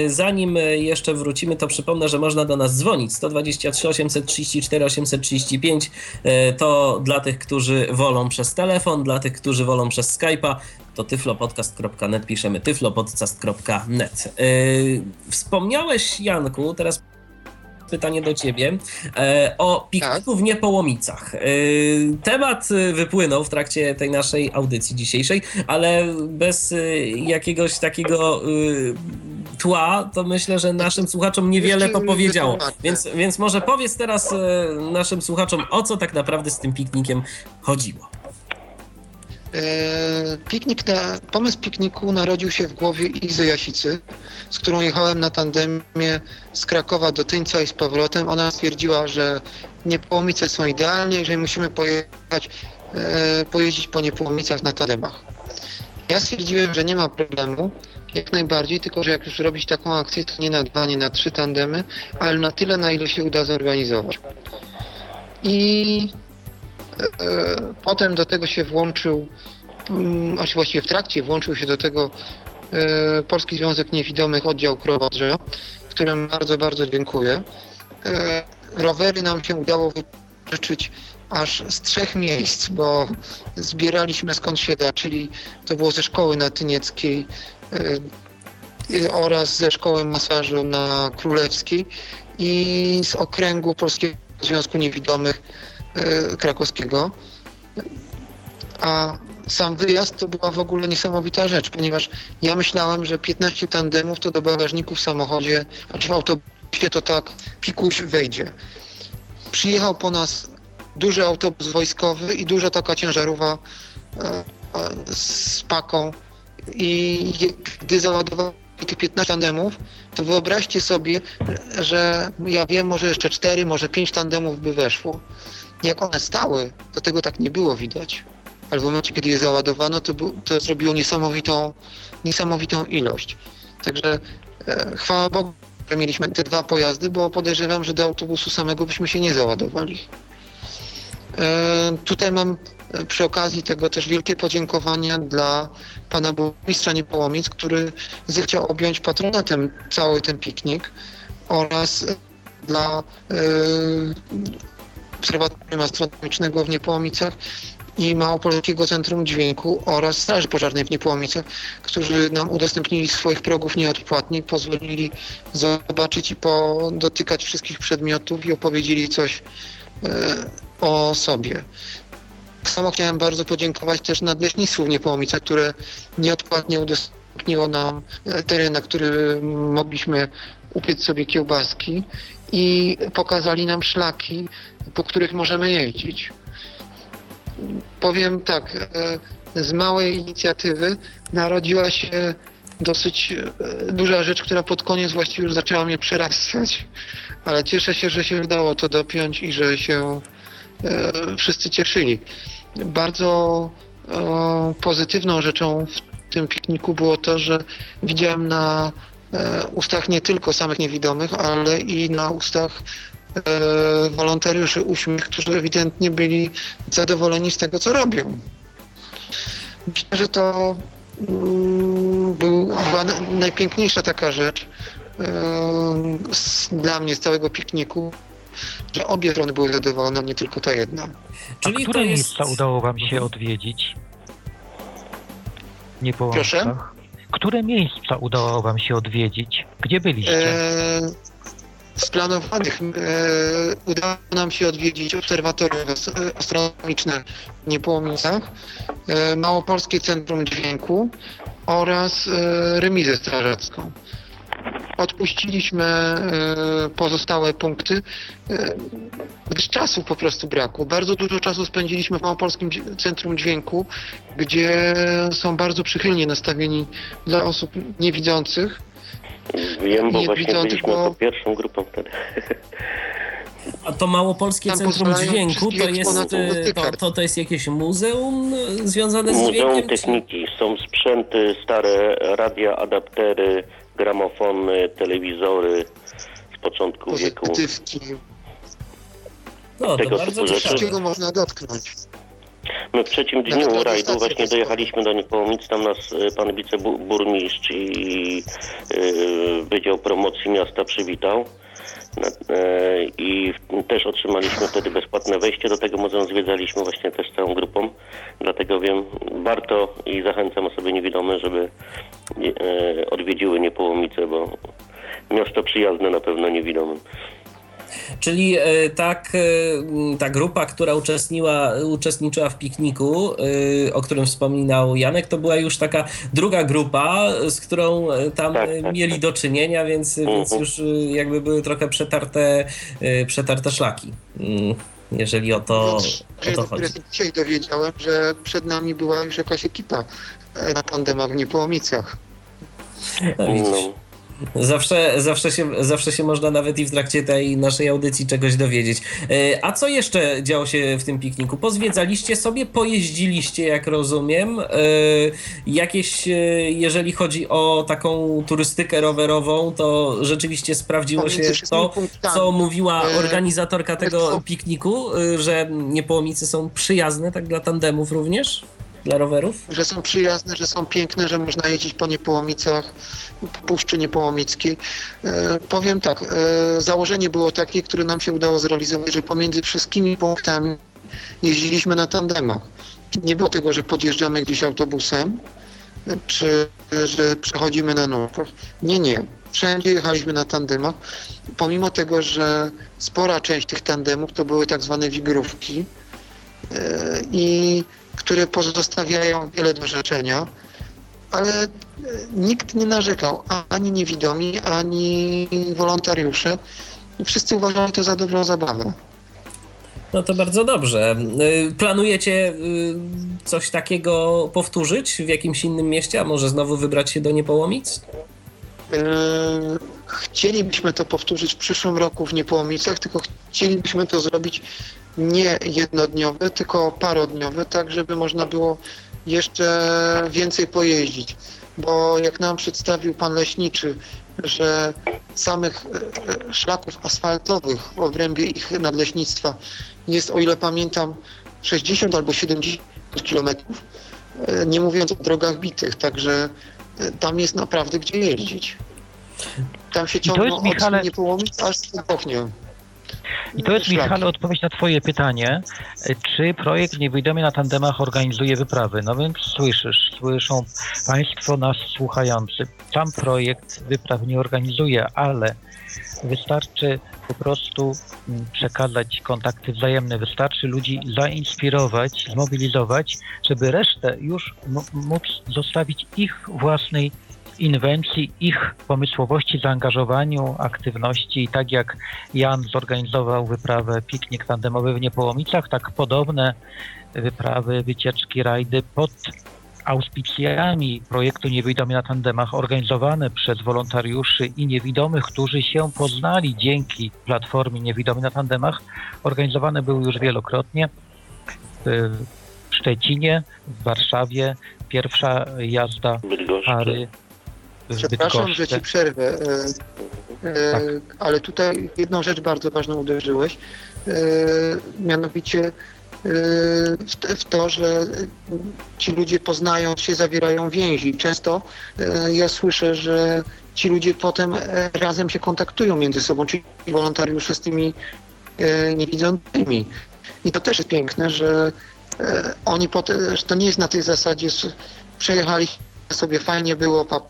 Zanim jeszcze wrócimy, to przypomnę, że można do nas dzwonić 123 834 835 to dla tych, którzy wolą przez telefon, dla tych, którzy wolą przez Skype'a to tyflopodcast.net, piszemy tyflopodcast.net. E, wspomniałeś, Janku, teraz pytanie do ciebie e, o pikniku tak. w Niepołomicach. E, temat wypłynął w trakcie tej naszej audycji dzisiejszej, ale bez jakiegoś takiego tła, to myślę, że naszym słuchaczom niewiele to powiedziało. Więc, więc może powiedz teraz naszym słuchaczom, o co tak naprawdę z tym piknikiem chodziło. Piknik na, pomysł pikniku narodził się w głowie Izy Jasicy, z którą jechałem na tandemie z Krakowa do Tyńca i z powrotem. Ona stwierdziła, że Niepołomice są idealnie, jeżeli musimy pojechać, e, pojeździć po Niepołomicach na tandemach. Ja stwierdziłem, że nie ma problemu, jak najbardziej, tylko że jak już robić taką akcję, to nie na dwa, nie na trzy tandemy, ale na tyle, na ile się uda zorganizować. I e, potem do tego się włączył, mm, właściwie w trakcie włączył się do tego E, Polski Związek Niewidomych Oddział Krowodrze, którym bardzo, bardzo dziękuję. E, rowery nam się udało wypożyczyć aż z trzech miejsc, bo zbieraliśmy skąd się da, czyli to było ze szkoły na Tynieckiej e, oraz ze szkoły masażu na Królewskiej i z okręgu Polskiego Związku Niewidomych Krakowskiego. A sam wyjazd to była w ogóle niesamowita rzecz, ponieważ ja myślałem, że 15 tandemów to do bagażniku w samochodzie, a czy w autobusie to tak pikuś wejdzie. Przyjechał po nas duży autobus wojskowy i duża taka ciężarówka e, e, z paką i gdy załadowali te 15 tandemów, to wyobraźcie sobie, że ja wiem, może jeszcze 4, może 5 tandemów by weszło. Jak one stały, to tego tak nie było widać ale w momencie, kiedy je załadowano, to, to zrobiło niesamowitą, niesamowitą ilość. Także e, chwała Bogu, że mieliśmy te dwa pojazdy, bo podejrzewam, że do autobusu samego byśmy się nie załadowali. E, tutaj mam e, przy okazji tego też wielkie podziękowania dla pana burmistrza Niepołomic, który zechciał objąć patronatem cały ten piknik oraz dla e, Obserwatorium Astronomicznego w Niepołomicach i Małopolskiego Centrum Dźwięku oraz Straży Pożarnej w Niepołomicach, którzy nam udostępnili swoich progów nieodpłatnie, pozwolili zobaczyć i dotykać wszystkich przedmiotów i opowiedzieli coś e, o sobie. Samo chciałem bardzo podziękować też Nadleśnictwu w Niepołomicach, które nieodpłatnie udostępniło nam e, teren, na którym mogliśmy upiec sobie kiełbaski i pokazali nam szlaki, po których możemy jeździć powiem tak, e, z małej inicjatywy narodziła się dosyć e, duża rzecz, która pod koniec właściwie już zaczęła mnie przerastać, ale cieszę się, że się udało to dopiąć i że się e, wszyscy cieszyli. Bardzo pozytywną rzeczą w tym pikniku było to, że widziałem na ustach nie tylko samych niewidomych, ale i na ustach E, wolontariuszy uśmiech, którzy ewidentnie byli zadowoleni z tego, co robią. Myślę, że to mm, była najpiękniejsza taka rzecz e, dla mnie z całego pikniku, że obie strony były zadowolone, nie tylko ta jedna. Czyli A które jest... miejsca udało Wam się odwiedzić? Nie po Proszę? Które miejsca udało Wam się odwiedzić? Gdzie byliście? E z planowanych e, udało nam się odwiedzić obserwatorium astronomiczne w Niepołomicach, e, Małopolskie Centrum Dźwięku oraz e, remizę strażacką. Odpuściliśmy e, pozostałe punkty, e, gdyż czasu po prostu brakło. Bardzo dużo czasu spędziliśmy w Małopolskim Centrum Dźwięku, gdzie są bardzo przychylnie nastawieni dla osób niewidzących Wiem, bo właśnie byliśmy bo... pierwszą grupą wtedy. A to Małopolskie Tam Centrum Dźwięku to jest, to, to, to jest jakieś muzeum e, związane z Muzeum dźwiękiem? czy- Techniki. Są sprzęty, stare radia, adaptery, gramofony, telewizory z początku wieku. pozytywki. No, to tego bardzo typu rzeczy. Wszystkiego można dotknąć. My w trzecim dniu rajdu właśnie dojechaliśmy do Niepołomic, tam nas e, pan wiceburmistrz i e, Wydział Promocji Miasta przywitał. E, I też otrzymaliśmy wtedy bezpłatne wejście do tego muzeum, zwiedzaliśmy właśnie też całą grupą. Dlatego wiem, warto i zachęcam osoby niewidome, żeby e, odwiedziły Niepołomice, bo miasto przyjazne na pewno niewidomym. Czyli e, tak, e, ta grupa, która uczestniczyła, uczestniczyła w pikniku, e, o którym wspominał Janek, to była już taka druga grupa, z którą tam Tak, tak, mieli tak. do czynienia, więc, więc już jakby były trochę przetarte, przetarte szlaki. Mm, Jeżeli o to, o to chodzi. Dzisiaj dowiedziałem, że przed nami była już jakaś ekipa na tandemach w Niepołomicach. No. Zawsze, zawsze, się, zawsze się można nawet i w trakcie tej naszej audycji czegoś dowiedzieć. E, A co jeszcze działo się w tym pikniku? Pozwiedzaliście sobie, pojeździliście, jak rozumiem. E, Jakieś, e, jeżeli chodzi o taką turystykę rowerową, to rzeczywiście sprawdziło Pomiędzy się to, co mówiła organizatorka tego co? pikniku, że Niepołomice są przyjazne tak dla tandemów również? Dla rowerów? Że są przyjazne, że są piękne, że można jeździć po Niepołomicach, po Puszczy Niepołomickiej. E, powiem tak, e, założenie było takie, które nam się udało zrealizować, że pomiędzy wszystkimi punktami jeździliśmy na tandemach. Nie było tego, że podjeżdżamy gdzieś autobusem, czy że przechodzimy na nurkach. Nie, nie. Wszędzie jechaliśmy na tandemach, pomimo tego, że spora część tych tandemów to były tak zwane wigrówki e, i które pozostawiają wiele do życzenia, ale e, nikt nie narzekał, ani niewidomi, ani wolontariusze. Wszyscy uważali to za dobrą zabawę. No to bardzo dobrze. Y, Planujecie y, coś takiego powtórzyć w jakimś innym mieście, a może znowu wybrać się do Niepołomic? E, Chcielibyśmy to powtórzyć w przyszłym roku w Niepołomicach, tylko chcielibyśmy to zrobić nie jednodniowe, tylko parodniowe, tak żeby można było jeszcze więcej pojeździć. Bo jak nam przedstawił pan leśniczy, że samych e, e, szlaków asfaltowych w obrębie ich nadleśnictwa jest, o ile pamiętam, 60 albo 70 kilometrów, e, nie mówiąc o drogach bitych, także tam jest naprawdę gdzie jeździć. Tam się ciągną jest, Michale- od Niepołomic aż. I to jest. Michale, odpowiedź na Twoje pytanie, czy projekt Niewidomi na tandemach organizuje wyprawy? No więc słyszysz, słyszą Państwo nas słuchający. Sam projekt wypraw nie organizuje, ale wystarczy po prostu mm, przekazać kontakty wzajemne, wystarczy ludzi zainspirować, zmobilizować, żeby resztę już móc zostawić ich własnej inwencji, ich pomysłowości, zaangażowaniu, aktywności. I tak jak Jan zorganizował wyprawę piknik tandemowy w Niepołomicach, tak podobne wyprawy, wycieczki, rajdy pod auspicjami projektu Niewidomi na tandemach organizowane przez wolontariuszy i niewidomych, którzy się poznali dzięki platformie Niewidomi na tandemach, organizowane były już wielokrotnie w Szczecinie, w Warszawie. Pierwsza jazda Bydgoszczy. pary Przepraszam, że ci przerwę, e, e, Tak. ale tutaj jedną rzecz bardzo ważną uderzyłeś, e, mianowicie w, to, że ci ludzie poznają się, zawierają więzi. Często ja słyszę, że ci ludzie potem razem się kontaktują między sobą, czyli wolontariusze z tymi niewidzącymi. I to też jest piękne, że oni potem, że to nie jest na tej zasadzie, przejechali sobie fajnie było, pa,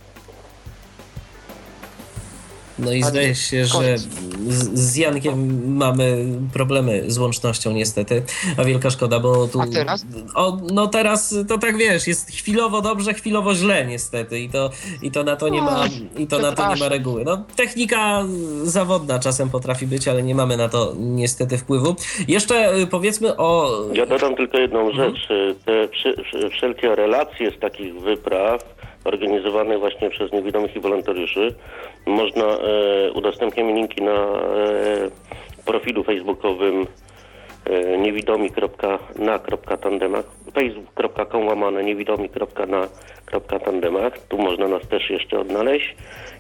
No i Ale zdaje się, że koniec. z, z Jankiem mamy problemy z łącznością niestety, a wielka szkoda, bo tu... A teraz? O, no teraz to tak wiesz, jest chwilowo dobrze, chwilowo źle niestety i to, i to na to nie ma, i to na to nie ma reguły. No technika zawodna czasem potrafi być, ale nie mamy na to niestety wpływu. Jeszcze y, powiedzmy o... Ja dodam tylko jedną Mhm. rzecz. Te wszelkie relacje z takich wypraw organizowanych właśnie przez niewidomych i wolontariuszy. Można, e, udostępniamy linki na e, profilu facebookowym e, niewidomi.na.tandemach facebook.com łamane niewidomi.na.tandemach tu można nas też jeszcze odnaleźć.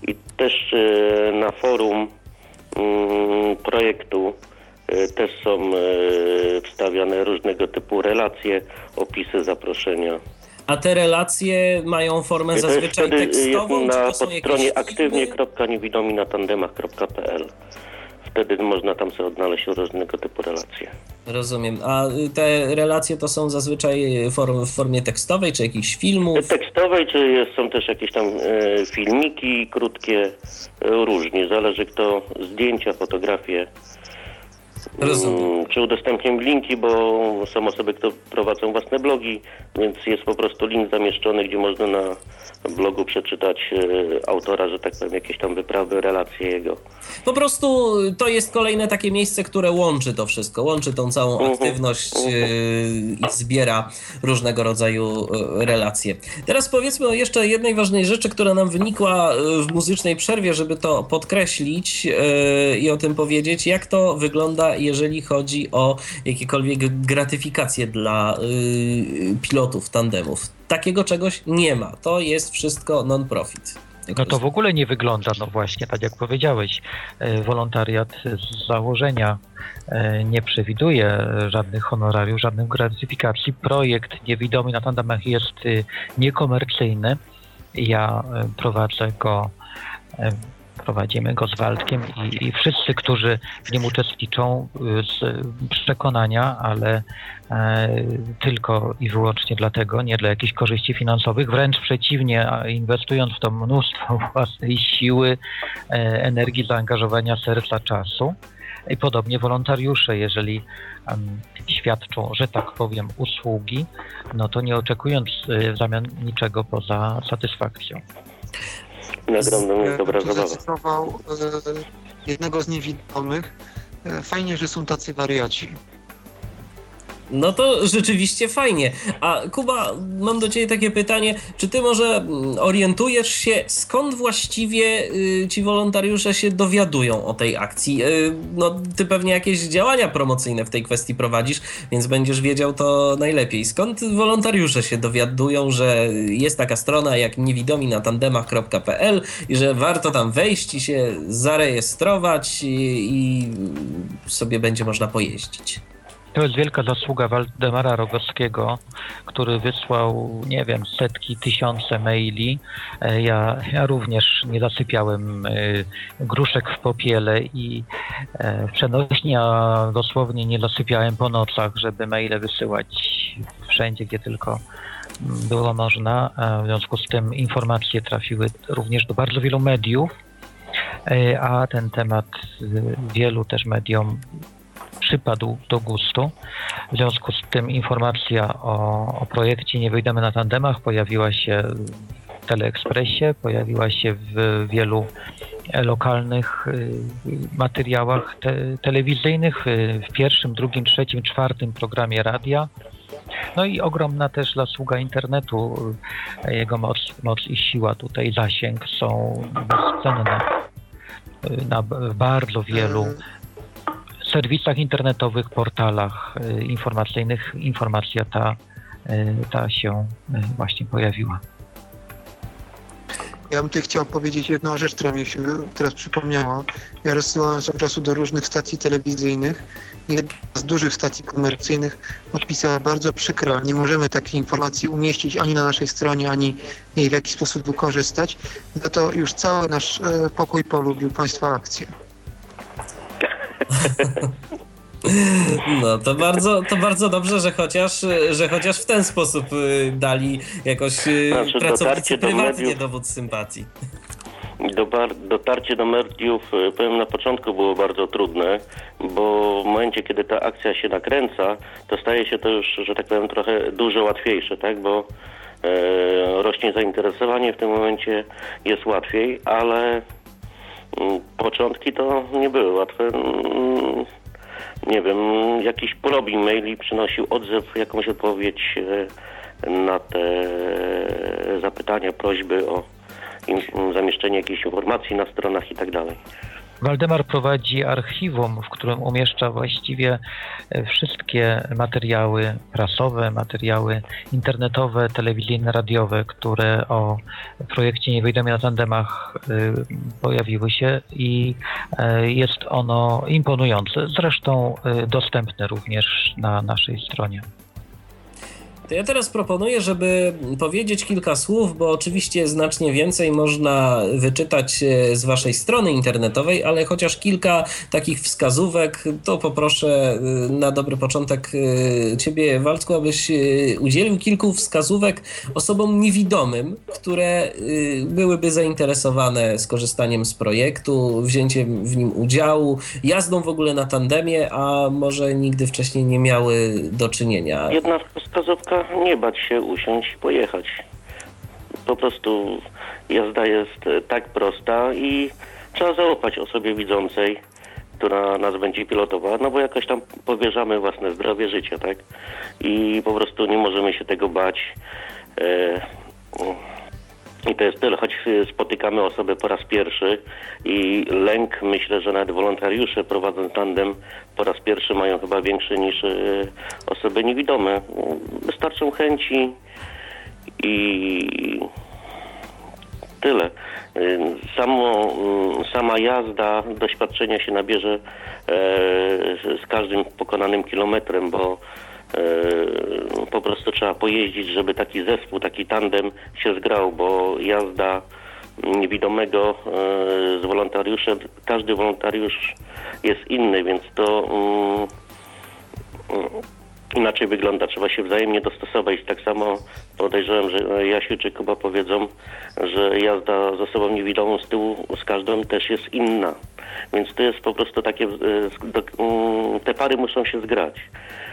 I też e, na forum mm, projektu e, też są e, wstawiane różnego typu relacje, opisy, zaproszenia. A te relacje mają formę To jest zazwyczaj wtedy tekstową, jest na podstronie aktywnie.niewidominatandemach.pl Wtedy można tam sobie odnaleźć różnego typu relacje. Rozumiem. A y, te relacje to są zazwyczaj form, w formie tekstowej, czy jakichś filmów? Tekstowej, czy jest, są też jakieś tam e, filmiki krótkie, e, różnie, zależy kto, zdjęcia, fotografie. Rozumiem. Mm, Czy udostępniam linki, bo są osoby, które prowadzą własne blogi, więc jest po prostu link zamieszczony, gdzie można na blogu przeczytać e, autora, że tak powiem, jakieś tam wyprawy, relacje jego. Po prostu to jest kolejne takie miejsce, które łączy to wszystko, łączy tą całą Mhm, aktywność yy, i zbiera różnego rodzaju yy, relacje. Teraz powiedzmy o jeszcze jednej ważnej rzeczy, która nam wynikła w muzycznej przerwie, żeby to podkreślić i o tym powiedzieć, jak to wygląda, jeżeli chodzi o jakiekolwiek gratyfikacje dla yy, pilotów tandemów. Takiego czegoś nie ma. To jest wszystko non-profit. No to w ogóle nie wygląda, no właśnie, tak jak powiedziałeś, e, wolontariat z założenia e, nie przewiduje żadnych honorariów, żadnych gratyfikacji. Projekt Niewidomy na tandemach jest niekomercyjny. Ja prowadzę go, prowadzimy go z Waldkiem i, i wszyscy, którzy w nim uczestniczą e, z przekonania, ale e, tylko i wyłącznie dlatego, nie dla jakichś korzyści finansowych, wręcz przeciwnie, inwestując w to mnóstwo [laughs] własnej siły, e, energii, zaangażowania serca, czasu. I podobnie wolontariusze, jeżeli em, świadczą, że tak powiem, usługi, no to nie oczekując e, w zamian niczego poza satysfakcją. Nagrodą jest dobra zabawa. e, jednego z niewidomych. E, Fajnie, że są tacy wariaci. No to rzeczywiście fajnie. A Kuba, mam do Ciebie takie pytanie. Czy Ty może mm, orientujesz się, skąd właściwie y, ci wolontariusze się dowiadują o tej akcji? Y, no, Ty pewnie jakieś działania promocyjne w tej kwestii prowadzisz, więc będziesz wiedział to najlepiej. Skąd wolontariusze się dowiadują, że jest taka strona jak niewidomi na tandemach.pl i że warto tam wejść i się zarejestrować i, i sobie będzie można pojeździć? To jest wielka zasługa Waldemara Rogowskiego, który wysłał, nie wiem, setki, tysiące maili. E, Ja, ja również nie zasypiałem e, gruszek w popiele i e, w przenośni, a dosłownie nie zasypiałem po nocach, żeby maile wysyłać wszędzie, gdzie tylko mm, było można. W związku z tym informacje trafiły również do bardzo wielu mediów, a ten temat wielu też mediom przypadł do gustu. W związku z tym informacja o, o projekcie Nie wyjdziemy na tandemach pojawiła się w Teleekspresie, pojawiła się w wielu e, lokalnych y, materiałach te, telewizyjnych, y, w pierwszym, drugim, trzecim, czwartym programie radia. No i ogromna też zasługa internetu. y, Jego moc, moc i siła tutaj, zasięg są bezcenne. Na bardzo wielu E, serwisach internetowych, portalach y, informacyjnych informacja ta, y, ta się y, właśnie pojawiła. Ja bym tutaj chciał powiedzieć jedną rzecz, która mi się teraz przypomniała. Ja rozsyłałem swego czasu do różnych stacji telewizyjnych. Jedna z dużych stacji komercyjnych odpisała bardzo przykro, nie możemy takiej informacji umieścić ani na naszej stronie, ani jej w jakiś sposób wykorzystać. No to już cały nasz e, pokój polubił Państwa akcję. No to bardzo, to bardzo dobrze, że chociaż, że chociaż w ten sposób y, dali jakoś y, Znaczy, pracownicy dotarcie do prywatnie mediów- dowód sympatii. Dobar, dotarcie do mediów, e, powiem na początku było bardzo trudne, bo w momencie, kiedy ta akcja się nakręca, to staje się to już, że tak powiem, trochę dużo łatwiejsze, tak? Bo e, rośnie zainteresowanie, w tym momencie jest łatwiej, ale początki to nie były łatwe. Mm, Nie wiem, jakiś porobił maili, przynosił odzew, jakąś odpowiedź e, na te zapytania, prośby o zamieszczenie jakichś informacji na stronach i tak dalej. Waldemar prowadzi archiwum, w którym umieszcza właściwie e, wszystkie materiały prasowe, materiały internetowe, telewizyjne, radiowe, które o projekcie Niewidomi na tandemach e, pojawiły się i e, jest ono imponujące. Zresztą dostępne również na naszej stronie. To ja teraz proponuję, żeby powiedzieć kilka słów, bo oczywiście znacznie więcej można wyczytać e, z Waszej strony internetowej, ale chociaż kilka takich wskazówek, to poproszę e, na dobry początek e, Ciebie, Waldku, abyś udzielił kilku wskazówek osobom niewidomym, które byłyby zainteresowane skorzystaniem z projektu, wzięciem w nim udziału, jazdą w ogóle na tandemie, a może nigdy wcześniej nie miały do czynienia. Jedna wskazówka nie bać się usiąść i pojechać. Po prostu jazda jest e, tak prosta i trzeba zaufać osobie widzącej, która nas będzie pilotowała, no bo jakoś tam powierzamy własne zdrowie, życie, tak? I po prostu nie możemy się tego bać. E, I to jest tyle, choć spotykamy osobę po raz pierwszy i lęk, myślę, że nawet wolontariusze prowadząc tandem po raz pierwszy mają chyba większy niż e, osoby niewidome. Wystarczą chęci i tyle. E, samo, sama jazda, doświadczenia się nabierze e, z każdym pokonanym kilometrem, bo po prostu trzeba pojeździć, żeby taki zespół, taki tandem się zgrał, bo jazda niewidomego e, z wolontariuszem. Każdy wolontariusz jest inny, więc to um, inaczej wygląda. Trzeba się wzajemnie dostosować. Tak samo podejrzewam, że Jasiu czy Kuba powiedzą, że jazda z osobą niewidomą z tyłu z każdą też jest inna. Więc to jest po prostu takie, e, mm, te pary muszą się zgrać e,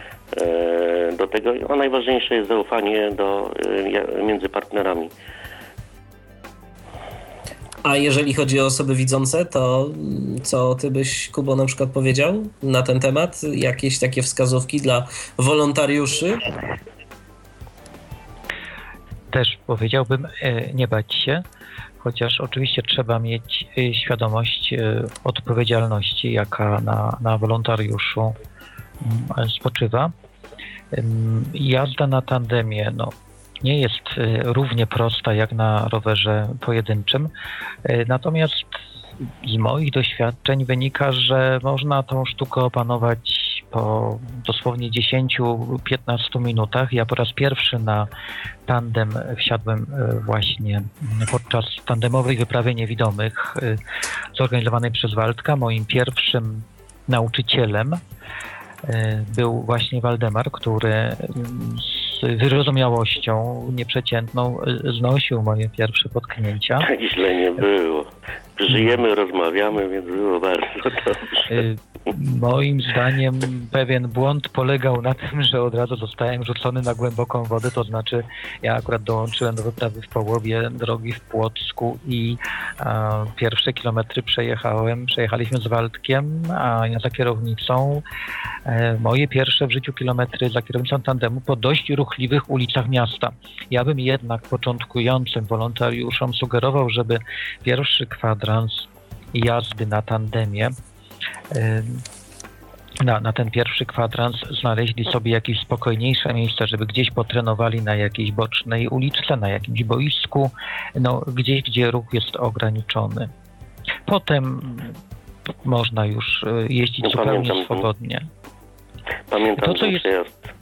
do tego, a najważniejsze jest zaufanie do, między partnerami. A jeżeli chodzi o osoby widzące, to co ty byś, Kubo, na przykład powiedział na ten temat? Jakieś takie wskazówki dla wolontariuszy? Też powiedziałbym, e, nie bać się, chociaż oczywiście trzeba mieć e, świadomość e, odpowiedzialności, jaka na, na wolontariuszu spoczywa. Jazda na tandemie, no, nie jest y, równie prosta jak na rowerze pojedynczym. Y, natomiast z moich doświadczeń wynika, że można tą sztukę opanować po dosłownie 10-15 minutach. Ja po raz pierwszy na tandem wsiadłem y, właśnie podczas tandemowej wyprawy niewidomych zorganizowanej przez Waldka. Moim pierwszym nauczycielem był właśnie Waldemar, który z wyrozumiałością nieprzeciętną znosił moje pierwsze potknięcia. Tak źle nie było. Żyjemy, rozmawiamy, więc było bardzo dobrze. Moim zdaniem pewien błąd polegał na tym, że od razu zostałem rzucony na głęboką wodę, to znaczy ja akurat dołączyłem do wyprawy w połowie drogi w Płocku i pierwsze kilometry przejechałem, przejechaliśmy z Waldkiem, a ja za kierownicą e, moje pierwsze w życiu kilometry za kierownicą tandemu po dość ruchliwych ulicach miasta. Ja bym jednak początkującym wolontariuszom sugerował, żeby pierwszy kwadrans jazdy na tandemie na, na ten pierwszy kwadrans znaleźli sobie jakieś spokojniejsze miejsce, żeby gdzieś potrenowali na jakiejś bocznej uliczce, na jakimś boisku, no, gdzieś, gdzie ruch jest ograniczony. Potem można już e, jeździć no, zupełnie pamiętam, swobodnie. Pamiętam to, co ten jest... przejazd.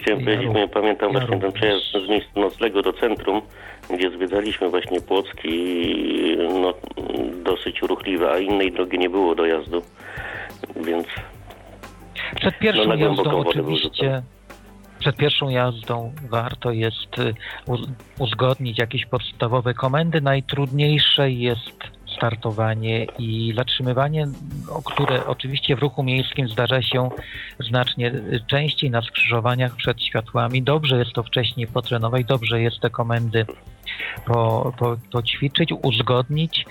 Chciałem ja powiedzieć, pamiętam ja właśnie ten przejazd z miejsca noclegu do centrum, gdzie zwiedzaliśmy właśnie Płocki, no, dosyć ruchliwe, a innej drogi nie było dojazdu, więc... Przed pierwszą no, jazdą oczywiście... Przed pierwszą jazdą warto jest y, uzgodnić jakieś podstawowe komendy. Najtrudniejsze jest startowanie i zatrzymywanie, które oczywiście w ruchu miejskim zdarza się znacznie częściej na skrzyżowaniach przed światłami. Dobrze jest to wcześniej potrenować, dobrze jest te komendy po, po, poćwiczyć, uzgodnić.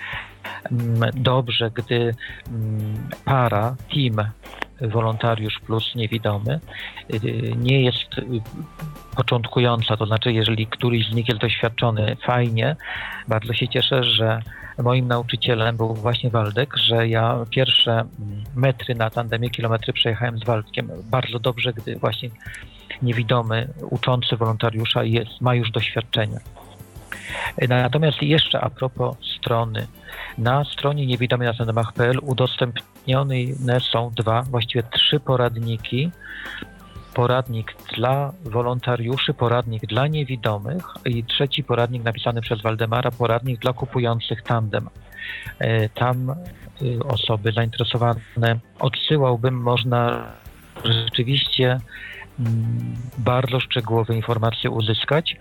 Mm, dobrze, gdy mm, para, team, wolontariusz plus niewidomy y, nie jest początkująca, to znaczy jeżeli któryś z nich jest doświadczony, fajnie, bardzo się cieszę, że moim nauczycielem był właśnie Waldek, że ja pierwsze metry na tandemie, kilometry przejechałem z Waldkiem bardzo dobrze, gdy właśnie niewidomy uczący wolontariusza jest, ma już doświadczenie. Natomiast jeszcze a propos strony. Na stronie niewidomy na tandemach.pl udostępnione są dwa, właściwie trzy poradniki poradnik dla wolontariuszy, poradnik dla niewidomych i trzeci poradnik napisany przez Waldemara, poradnik dla kupujących tandem. E, tam y, osoby zainteresowane odsyłałbym, można rzeczywiście mm, bardzo szczegółowe informacje uzyskać.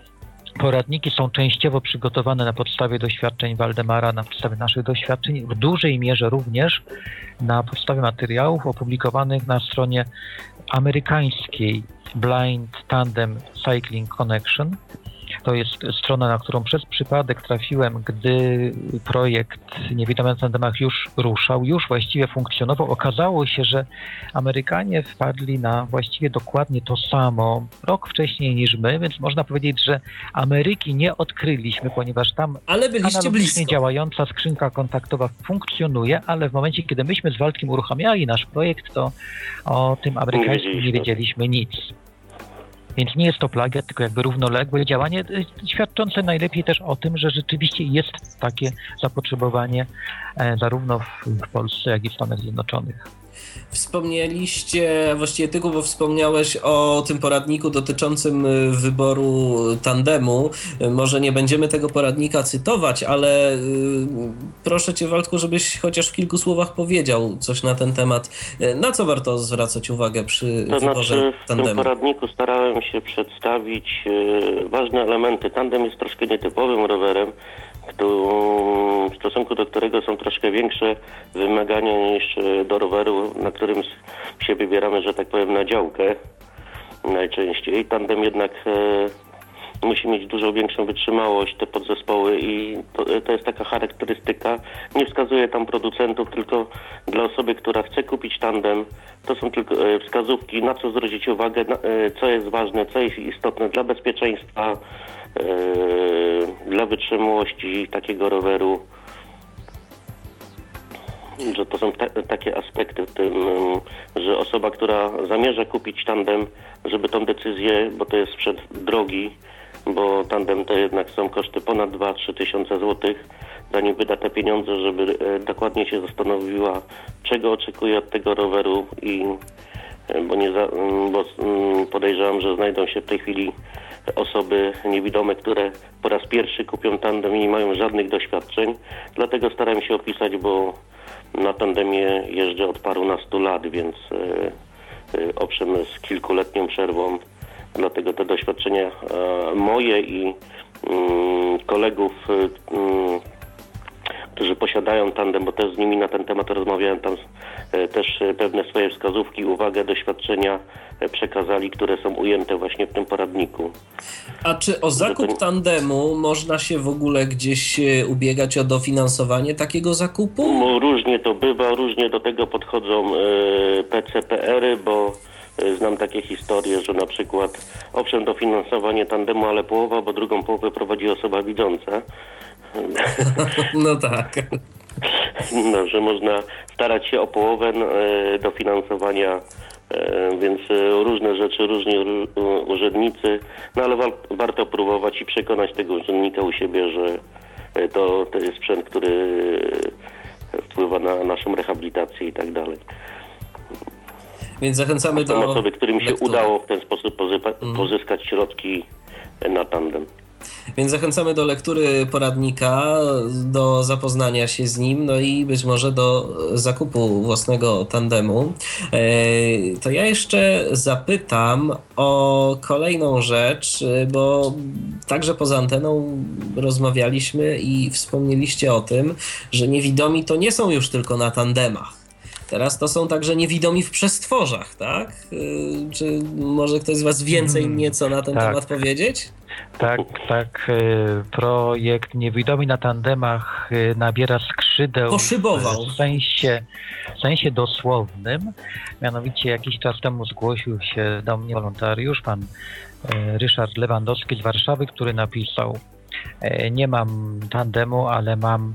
Poradniki są częściowo przygotowane na podstawie doświadczeń Waldemara, na podstawie naszych doświadczeń, w dużej mierze również na podstawie materiałów opublikowanych na stronie amerykańskiej Blind Tandem Cycling Connection. To jest strona, na którą przez przypadek trafiłem, gdy projekt Niewidome na tandemach już ruszał, już właściwie funkcjonował. Okazało się, że Amerykanie wpadli na właściwie dokładnie to samo rok wcześniej niż my, więc można powiedzieć, że Ameryki nie odkryliśmy, ponieważ tam ale byliście blisko. działająca skrzynka kontaktowa funkcjonuje, ale w momencie, kiedy myśmy z Waldkiem uruchamiali nasz projekt, to o tym amerykańskim nie wiedzieliśmy nic. Więc nie jest to plagiat, tylko jakby równoległe działanie, y, świadczące najlepiej też o tym, że rzeczywiście jest takie zapotrzebowanie e, zarówno w Polsce, jak i w Stanach Zjednoczonych. Wspomnieliście, właściwie ty, bo wspomniałeś o tym poradniku dotyczącym y, wyboru tandemu. Może nie będziemy tego poradnika cytować, ale y, proszę cię, Waldku, żebyś chociaż w kilku słowach powiedział coś na ten temat. Y, na co warto zwracać uwagę przy to wyborze znaczy, tandemu? W tym poradniku starałem się przedstawić ważne elementy. Tandem jest troszkę nietypowym rowerem, w stosunku do którego są troszkę większe wymagania niż e, do roweru, na którym się wybieramy, że tak powiem, na działkę najczęściej. Tandem jednak e, musi mieć dużo większą wytrzymałość, te podzespoły i to, e, to, jest taka charakterystyka. Nie wskazuje tam producentów, tylko dla osoby, która chce kupić tandem, to są tylko wskazówki, na co zwrócić uwagę, na, co jest ważne, co jest istotne dla bezpieczeństwa Yy, dla wytrzymałości takiego roweru, że to są te, takie aspekty w tym, że osoba, która zamierza kupić tandem, żeby tą decyzję, bo to jest sprzęt drogi, bo tandem to jednak są koszty ponad 2-3 tysiące złotych, zanim wyda te pieniądze, żeby yy, dokładnie się zastanowiła, czego oczekuje od tego roweru i bo, nie za, bo podejrzewam, że znajdą się w tej chwili osoby niewidome, które po raz pierwszy kupią tandem i nie mają żadnych doświadczeń. Dlatego staram się opisać, bo na tandemie jeżdżę od parunastu lat, więc e, e, owszem z kilkuletnią przerwą. Dlatego te doświadczenia e, moje i mm, kolegów mm, którzy posiadają tandem, bo też z nimi na ten temat rozmawiałem, tam e, też e, pewne swoje wskazówki, uwagę, doświadczenia e, przekazali, które są ujęte właśnie w tym poradniku. A czy o zakup tandemu można się w ogóle gdzieś ubiegać o dofinansowanie takiego zakupu? No, różnie to bywa, różnie do tego podchodzą PCPR-y, bo Znam takie historie, że na przykład owszem dofinansowanie tandemu, ale połowa, bo drugą połowę prowadzi osoba widząca. [laughs] No tak. [laughs] No, że można starać się o połowę e, dofinansowania, e, więc różne rzeczy, różni urzędnicy, no ale warto próbować i przekonać tego urzędnika u siebie, że to, to jest sprzęt, który wpływa na naszą rehabilitację i tak dalej. Więc zachęcamy do. osoby, którym się udało w ten sposób mhm. pozyskać środki na tandem. Więc zachęcamy do lektury poradnika, do zapoznania się z nim, no i być może do zakupu własnego tandemu. E, to ja jeszcze zapytam o kolejną rzecz, bo także poza anteną rozmawialiśmy i wspomnieliście o tym, że niewidomi to nie są już tylko na tandemach. Teraz to są także niewidomi w przestworzach, tak? E, czy może ktoś z Was więcej hmm, nieco na ten tak. temat powiedzieć? Tak, tak. E, projekt Niewidomi na tandemach e, nabiera skrzydeł Poszybował. w sensie, w sensie dosłownym. Mianowicie jakiś czas temu zgłosił się do mnie wolontariusz, pan e, Ryszard Lewandowski z Warszawy, który napisał nie mam tandemu, ale mam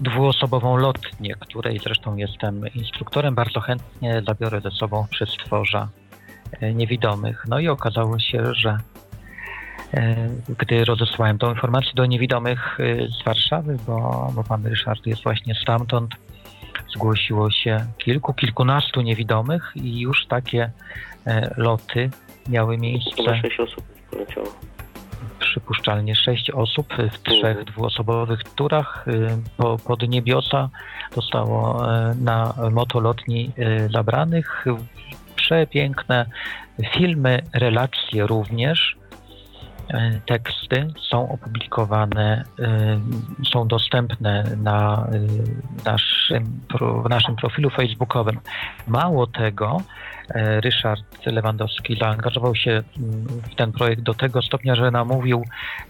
dwuosobową lotnię, której zresztą jestem instruktorem. Bardzo chętnie zabiorę ze sobą przy stworza e, niewidomych. No i okazało się, że e, gdy rozesłałem tą informację do niewidomych e, z Warszawy, bo, bo pan Ryszard jest właśnie stamtąd, zgłosiło się kilku, kilkunastu niewidomych i już takie loty miały miejsce. Chyba sześć osób poleciało przypuszczalnie sześć osób w trzech dwuosobowych turach po, pod niebiosa zostało e, na motolotni zabranych. Przepiękne filmy, relacje również. Teksty są opublikowane, są dostępne na naszym, w naszym profilu facebookowym. Mało tego, Ryszard Lewandowski zaangażował się mm, w ten projekt do tego stopnia, że namówił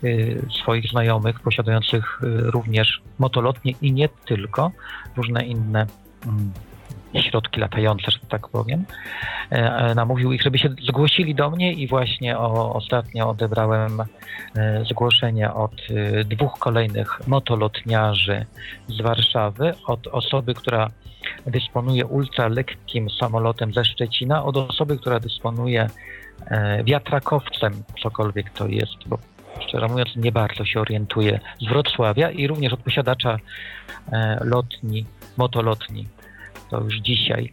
y, swoich znajomych posiadających y, również motolotnie i nie tylko, różne inne mm, środki latające, że tak powiem. E, e, namówił ich, żeby się zgłosili do mnie i właśnie o, ostatnio odebrałem zgłoszenie od dwóch kolejnych motolotniarzy z Warszawy, od osoby, która dysponuje ultralekkim samolotem ze Szczecina od osoby, która dysponuje e, wiatrakowcem, cokolwiek to jest, bo szczerze mówiąc nie bardzo się orientuję, z Wrocławia i również od posiadacza e, lotni, motolotni. To już dzisiaj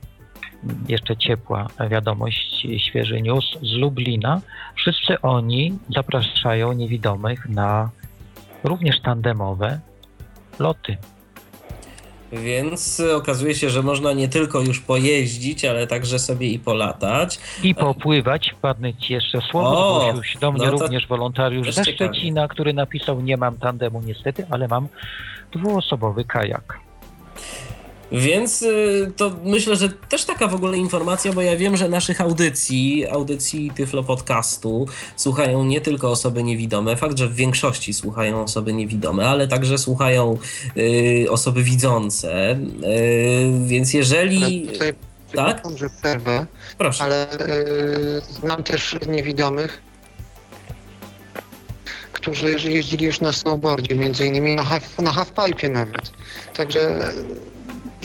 jeszcze ciepła wiadomość, świeży news z Lublina. Wszyscy oni zapraszają niewidomych na również tandemowe loty. Więc okazuje się, że można nie tylko już pojeździć, ale także sobie i polatać. I popływać. Wpadnę ci jeszcze słowo. Się do mnie no również wolontariusz ze Szczecina, który napisał, nie mam tandemu niestety, ale mam dwuosobowy kajak. Więc y, to myślę, że też taka w ogóle informacja, bo ja wiem, że naszych audycji, audycji Tyflo Podcastu słuchają nie tylko osoby niewidome. Fakt, że w większości słuchają osoby niewidome, ale także słuchają y, osoby widzące. Y, więc jeżeli. Tutaj tak? że przerwę, Proszę. ale y, znam też niewidomych, którzy jeździli już na snowboardzie, między innymi na, half, na halfpipe nawet. Także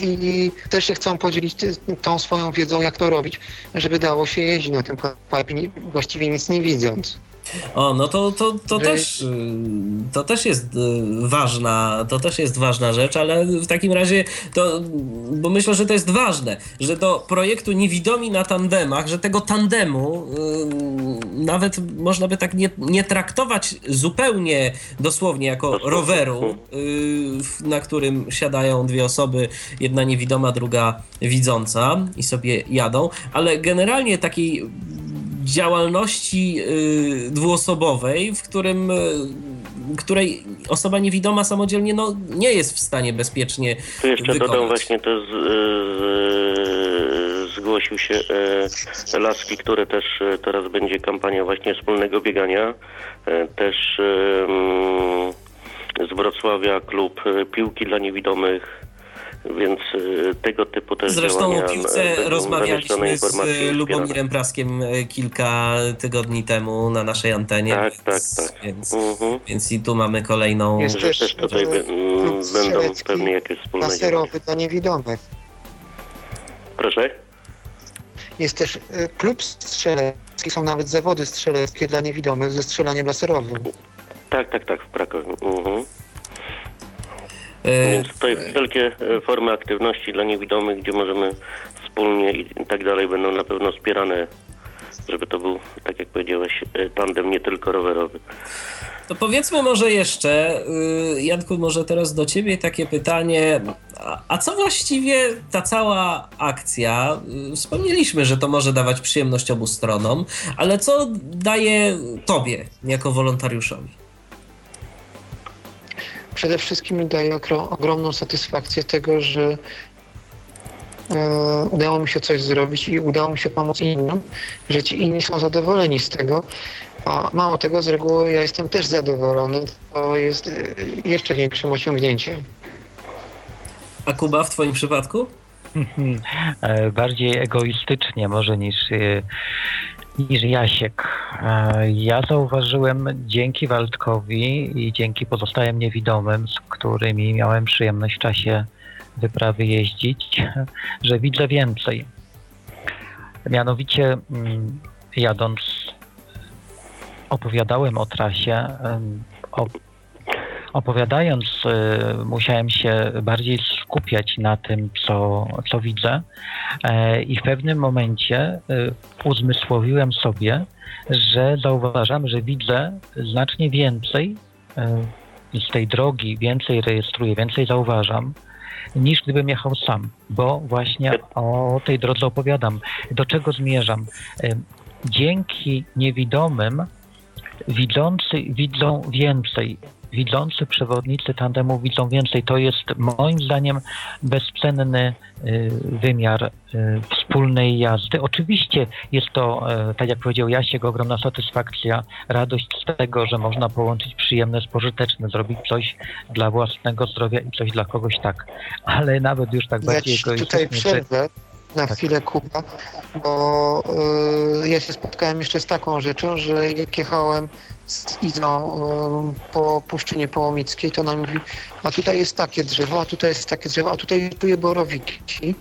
i też się chcą podzielić tą swoją wiedzą, jak to robić, żeby dało się jeździć na tym pipe, właściwie nic nie widząc. O, no to, to, to, też, y, to też jest y, ważna, to też jest ważna rzecz, ale w takim razie to, bo myślę, że to jest ważne, że do projektu Niewidomi na tandemach, że tego tandemu yy, nawet można by tak nie, nie traktować zupełnie dosłownie jako roweru, yy, na którym siadają dwie osoby, jedna niewidoma, druga widząca i sobie jadą, ale generalnie takiej działalności y, dwuosobowej, w którym y, której osoba niewidoma samodzielnie no, nie jest w stanie bezpiecznie Tu jeszcze wykonać. dodam właśnie to z, z, zgłosił się e, Laski, które też teraz będzie kampania właśnie wspólnego biegania. E, też e, z Wrocławia klub piłki dla niewidomych więc y, tego typu też Zresztą o piłce rozmawialiśmy z Lubomirem Praskiem y, kilka tygodni temu na naszej antenie. Tak, więc, tak, tak. Więc, uh-huh. więc i tu mamy kolejną... Jest też, też tutaj będą pewnie jakieś wspólne laserowy dla niewidomych. Proszę? Jest też y, klub strzelecki, są nawet zawody strzeleckie dla niewidomych ze strzelaniem laserowym. Tak, tak, tak, w Krakowie. Uh-huh. E, Więc tutaj wszelkie e, formy aktywności dla niewidomych, gdzie możemy wspólnie i tak dalej będą na pewno wspierane, żeby to był, tak jak powiedziałeś, e, tandem nie tylko rowerowy. To powiedzmy może jeszcze, y, Janku, może teraz do ciebie takie pytanie, a co właściwie ta cała akcja, y, wspomnieliśmy, że to może dawać przyjemność obu stronom, ale co daje tobie jako wolontariuszowi? Przede wszystkim mi daje ogromną satysfakcję tego, że e, udało mi się coś zrobić i udało mi się pomóc innym, że ci inni są zadowoleni z tego. A mało tego, z reguły ja jestem też zadowolony. To jest e, jeszcze większym osiągnięciem. A Kuba w Twoim przypadku? [laughs] E, bardziej egoistycznie może niż niż Jasiek. E, ja zauważyłem dzięki Waldkowi i dzięki pozostałym niewidomym, z którymi miałem przyjemność w czasie wyprawy jeździć, że widzę więcej. Mianowicie mm, jadąc opowiadałem o trasie, opowiadając, y, musiałem się bardziej skupiać na tym, co, co widzę, e, i w pewnym momencie y, uzmysłowiłem sobie, że zauważam, że widzę znacznie więcej y, z tej drogi, więcej rejestruję, więcej zauważam, niż gdybym jechał sam, bo właśnie o tej drodze opowiadam. Do czego zmierzam? Dzięki niewidomym widzący widzą więcej widzący przewodnicy tandemu widzą więcej. To jest moim zdaniem bezcenny y, wymiar y, wspólnej jazdy. Oczywiście jest to, y, tak jak powiedział Jasiek, ogromna satysfakcja, radość z tego, że można połączyć przyjemne z pożyteczne, zrobić coś dla własnego zdrowia i coś dla kogoś tak. Ale nawet już tak bardziej ja tutaj przerwę na tak. chwilę Kuba, bo y, ja się spotkałem jeszcze z taką rzeczą, że jak jechałem z Izą y, po Puszczynie Połomickiej, to ona mówi, a tutaj jest takie drzewo, a tutaj jest takie drzewo, a tutaj czuję borowiki.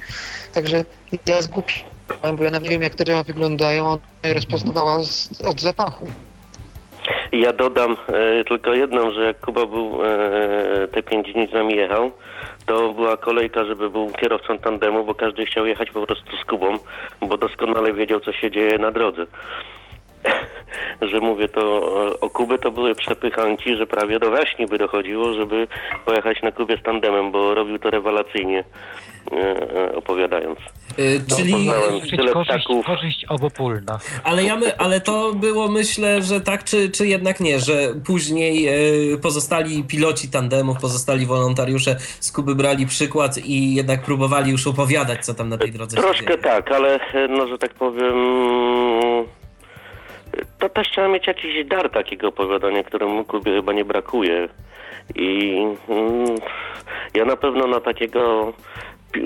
Także ja zgubiłem, bo ja nawet nie wiem jak te drzewa wyglądają, ona je rozpoznawała z, od zapachu. Ja dodam e, tylko jedną, że jak Kuba był e, te pięć dni z nami jechał, to była kolejka, żeby był kierowcą tandemu, bo każdy chciał jechać po prostu z Kubą, bo doskonale wiedział, co się dzieje na drodze. [laughs] że mówię to o Kubę, to były przepychanki, że prawie do waśni by dochodziło, żeby pojechać na Kubie z tandemem, bo robił to rewelacyjnie e, e, opowiadając. Yy, czyli tyle korzyść, korzyść obopólna. Ale, ja my, ale to było myślę, że tak czy, czy jednak nie, że później yy, pozostali piloci tandemów, pozostali wolontariusze z Kuby brali przykład i jednak próbowali już opowiadać, co tam na tej drodze Troszkę tak, ale no, że tak powiem to też trzeba mieć jakiś dar takiego opowiadania, któremu Kubie chyba nie brakuje. I mm, ja na pewno na takiego,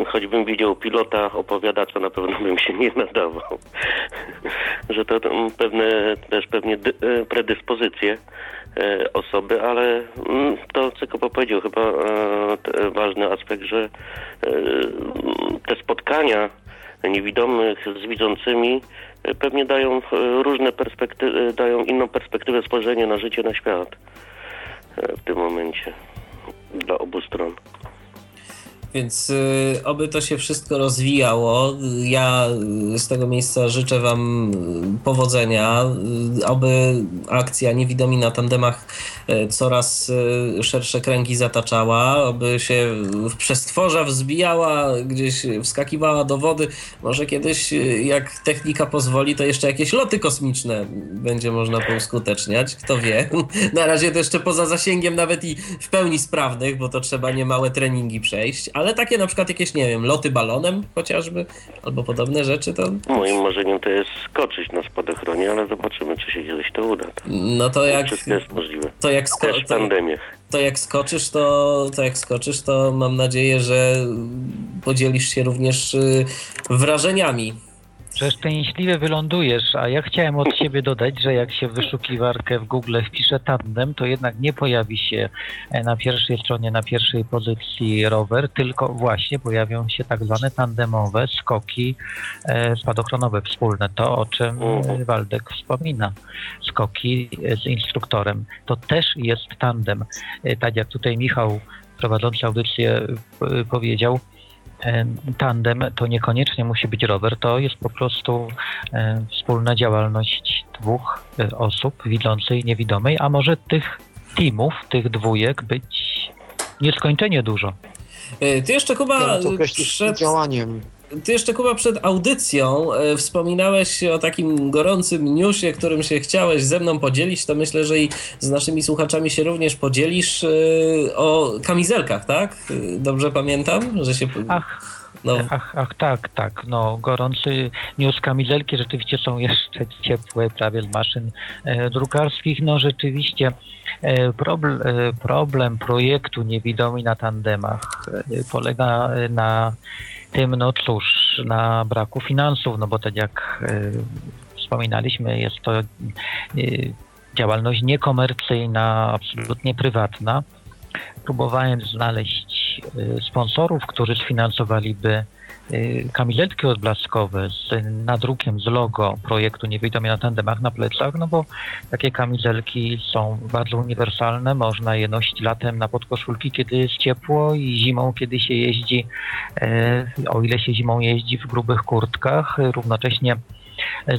choćbym widział pilota opowiadacza, na pewno bym się nie nadawał. [laughs] Że to pewne, też pewnie e, predyspozycje e, osoby, ale mm, to, co Kuba powiedział, chyba e, ważny aspekt, że te spotkania niewidomych z widzącymi pewnie dają e, różne perspektywy, e, dają inną perspektywę spojrzenia na życie, na świat e, w tym momencie dla obu stron. Więc y, oby to się wszystko rozwijało. Ja y, z tego miejsca życzę Wam y, powodzenia. Y, oby akcja Niewidomi na tandemach y, coraz y, szersze kręgi zataczała, oby się w przestworza wzbijała, gdzieś wskakiwała do wody. Może kiedyś, jak technika pozwoli, to jeszcze jakieś loty kosmiczne będzie można pouskuteczniać. Kto wie. Na razie to jeszcze poza zasięgiem nawet i w pełni sprawnych, bo to trzeba niemałe treningi przejść ale takie na przykład jakieś, nie wiem, loty balonem chociażby, albo podobne rzeczy, to... Moim marzeniem to jest skoczyć na spadochronie, ale zobaczymy, czy się kiedyś to uda. No to jak... Wszystko jest możliwe. To jak, sko- to, to jak skoczysz, to, to jak skoczysz, to mam nadzieję, że podzielisz się również y, wrażeniami że szczęśliwie wylądujesz, a ja chciałem od siebie dodać, że jak się w wyszukiwarkę w Google wpisze tandem, to jednak nie pojawi się e, na pierwszej stronie, na pierwszej pozycji rower, tylko właśnie pojawią się tak zwane tandemowe skoki e, spadochronowe wspólne. To, o czym e, Waldek wspomina. Skoki z instruktorem. To też jest tandem. Tak jak tutaj Michał prowadzący audycję powiedział, tandem to niekoniecznie musi być rower, to jest po prostu wspólna działalność dwóch e, osób, widzącej i niewidomej, a może tych teamów, tych dwójek być nieskończenie dużo. E, ty jeszcze chyba przed działaniem ty jeszcze Kuba przed audycją e, wspominałeś o takim gorącym newsie, którym się chciałeś ze mną podzielić, to myślę, że i z naszymi słuchaczami się również podzielisz e, o kamizelkach, tak? Dobrze pamiętam, że się... Ach. No. Ach, ach, tak, tak. No, gorący news kamizelki rzeczywiście są jeszcze ciepłe, prawie z maszyn e, drukarskich. No, rzeczywiście e, problem, e, problem projektu Niewidomi na tandemach e, polega na tym, no cóż, na braku finansów, no bo tak jak wspominaliśmy, jest to działalność niekomercyjna, absolutnie prywatna. Próbowałem znaleźć sponsorów, którzy sfinansowaliby Y, kamizelki odblaskowe z nadrukiem, z logo projektu Niewidomi na tandemach na plecach, no bo takie kamizelki są bardzo uniwersalne, można je nosić latem na podkoszulki, kiedy jest ciepło i zimą, kiedy się jeździ, e, o ile się zimą jeździ w grubych kurtkach, równocześnie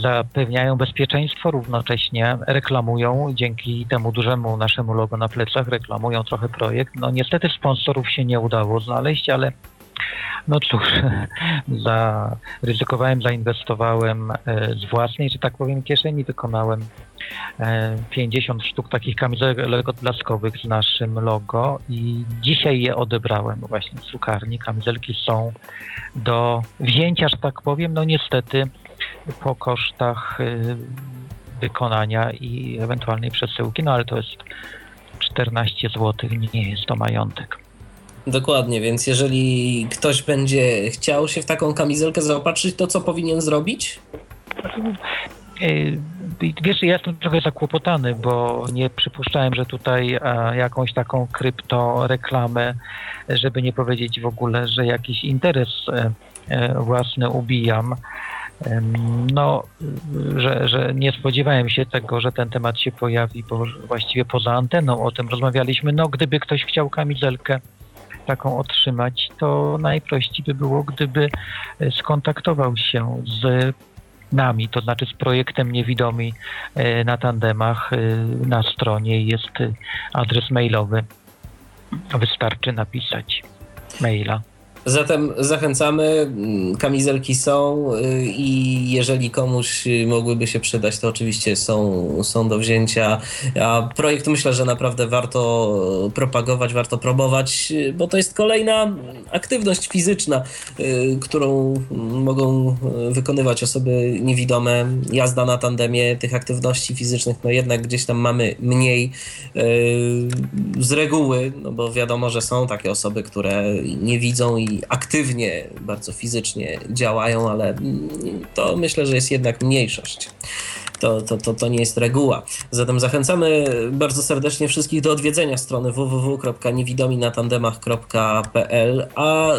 zapewniają bezpieczeństwo, równocześnie reklamują dzięki temu dużemu naszemu logo na plecach, reklamują trochę projekt. No niestety sponsorów się nie udało znaleźć, ale no cóż, [laughs] zaryzykowałem, zainwestowałem e, z własnej, że tak powiem, kieszeni, wykonałem 50 e, sztuk takich kamizelek odblaskowych z naszym logo i dzisiaj je odebrałem właśnie z cukarni. Kamizelki są do wzięcia, że tak powiem, no niestety po kosztach e, wykonania i ewentualnej przesyłki, no ale to jest 14 zł, nie jest to majątek. Dokładnie, więc jeżeli ktoś będzie chciał się w taką kamizelkę zaopatrzyć, to co powinien zrobić? E, wiesz, ja jestem trochę zakłopotany, bo nie przypuszczałem, że tutaj jakąś taką kryptoreklamę, żeby nie powiedzieć w ogóle, że jakiś interes e, e, własny ubijam. No, że, że nie spodziewałem się tego, że ten temat się pojawi, bo właściwie poza anteną o tym rozmawialiśmy. No, gdyby ktoś chciał kamizelkę taką otrzymać, to najprościej by było, gdyby e, skontaktował się z nami, to znaczy z projektem Niewidomi e, na tandemach e, na stronie jest adres mailowy. Wystarczy napisać maila. Zatem zachęcamy, kamizelki są y, i jeżeli komuś mogłyby się przydać, to oczywiście są, są do wzięcia. A projekt myślę, że naprawdę warto propagować, warto promować, bo to jest kolejna aktywność fizyczna, y, którą mogą wykonywać osoby niewidome. Jazda na tandemie tych aktywności fizycznych, no jednak gdzieś tam mamy mniej y, z reguły, no bo wiadomo, że są takie osoby, które nie widzą i aktywnie, bardzo fizycznie działają, ale to myślę, że jest jednak mniejszość. To, to, to, to nie jest reguła. Zatem zachęcamy bardzo serdecznie wszystkich do odwiedzenia strony www.niewidominatandemach.pl a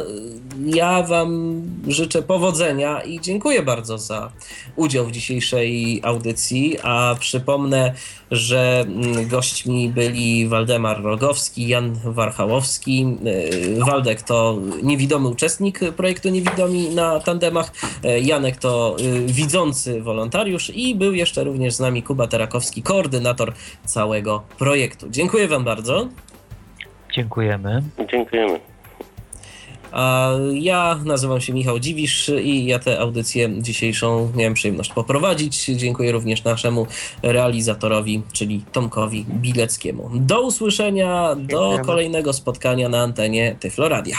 ja Wam życzę powodzenia i dziękuję bardzo za udział w dzisiejszej audycji, a przypomnę, że mm, gośćmi byli Waldemar Rogowski, Jan Warchałowski. Y, Waldek to niewidomy uczestnik projektu Niewidomi na tandemach, y, Janek to y, widzący wolontariusz i był jeszcze również z nami Kuba Terakowski, koordynator całego projektu. Dziękuję Wam bardzo. Dziękujemy. Dziękujemy. A ja nazywam się Michał Dziwisz i ja tę audycję dzisiejszą miałem przyjemność poprowadzić. Dziękuję również naszemu realizatorowi, czyli Tomkowi Bileckiemu. Do usłyszenia, do kolejnego spotkania na antenie Tyfloradia.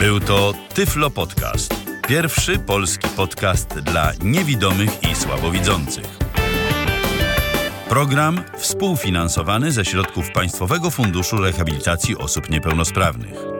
Był to Tyflo Podcast. Pierwszy polski podcast dla niewidomych i słabowidzących. Program współfinansowany ze środków Państwowego Funduszu Rehabilitacji Osób Niepełnosprawnych.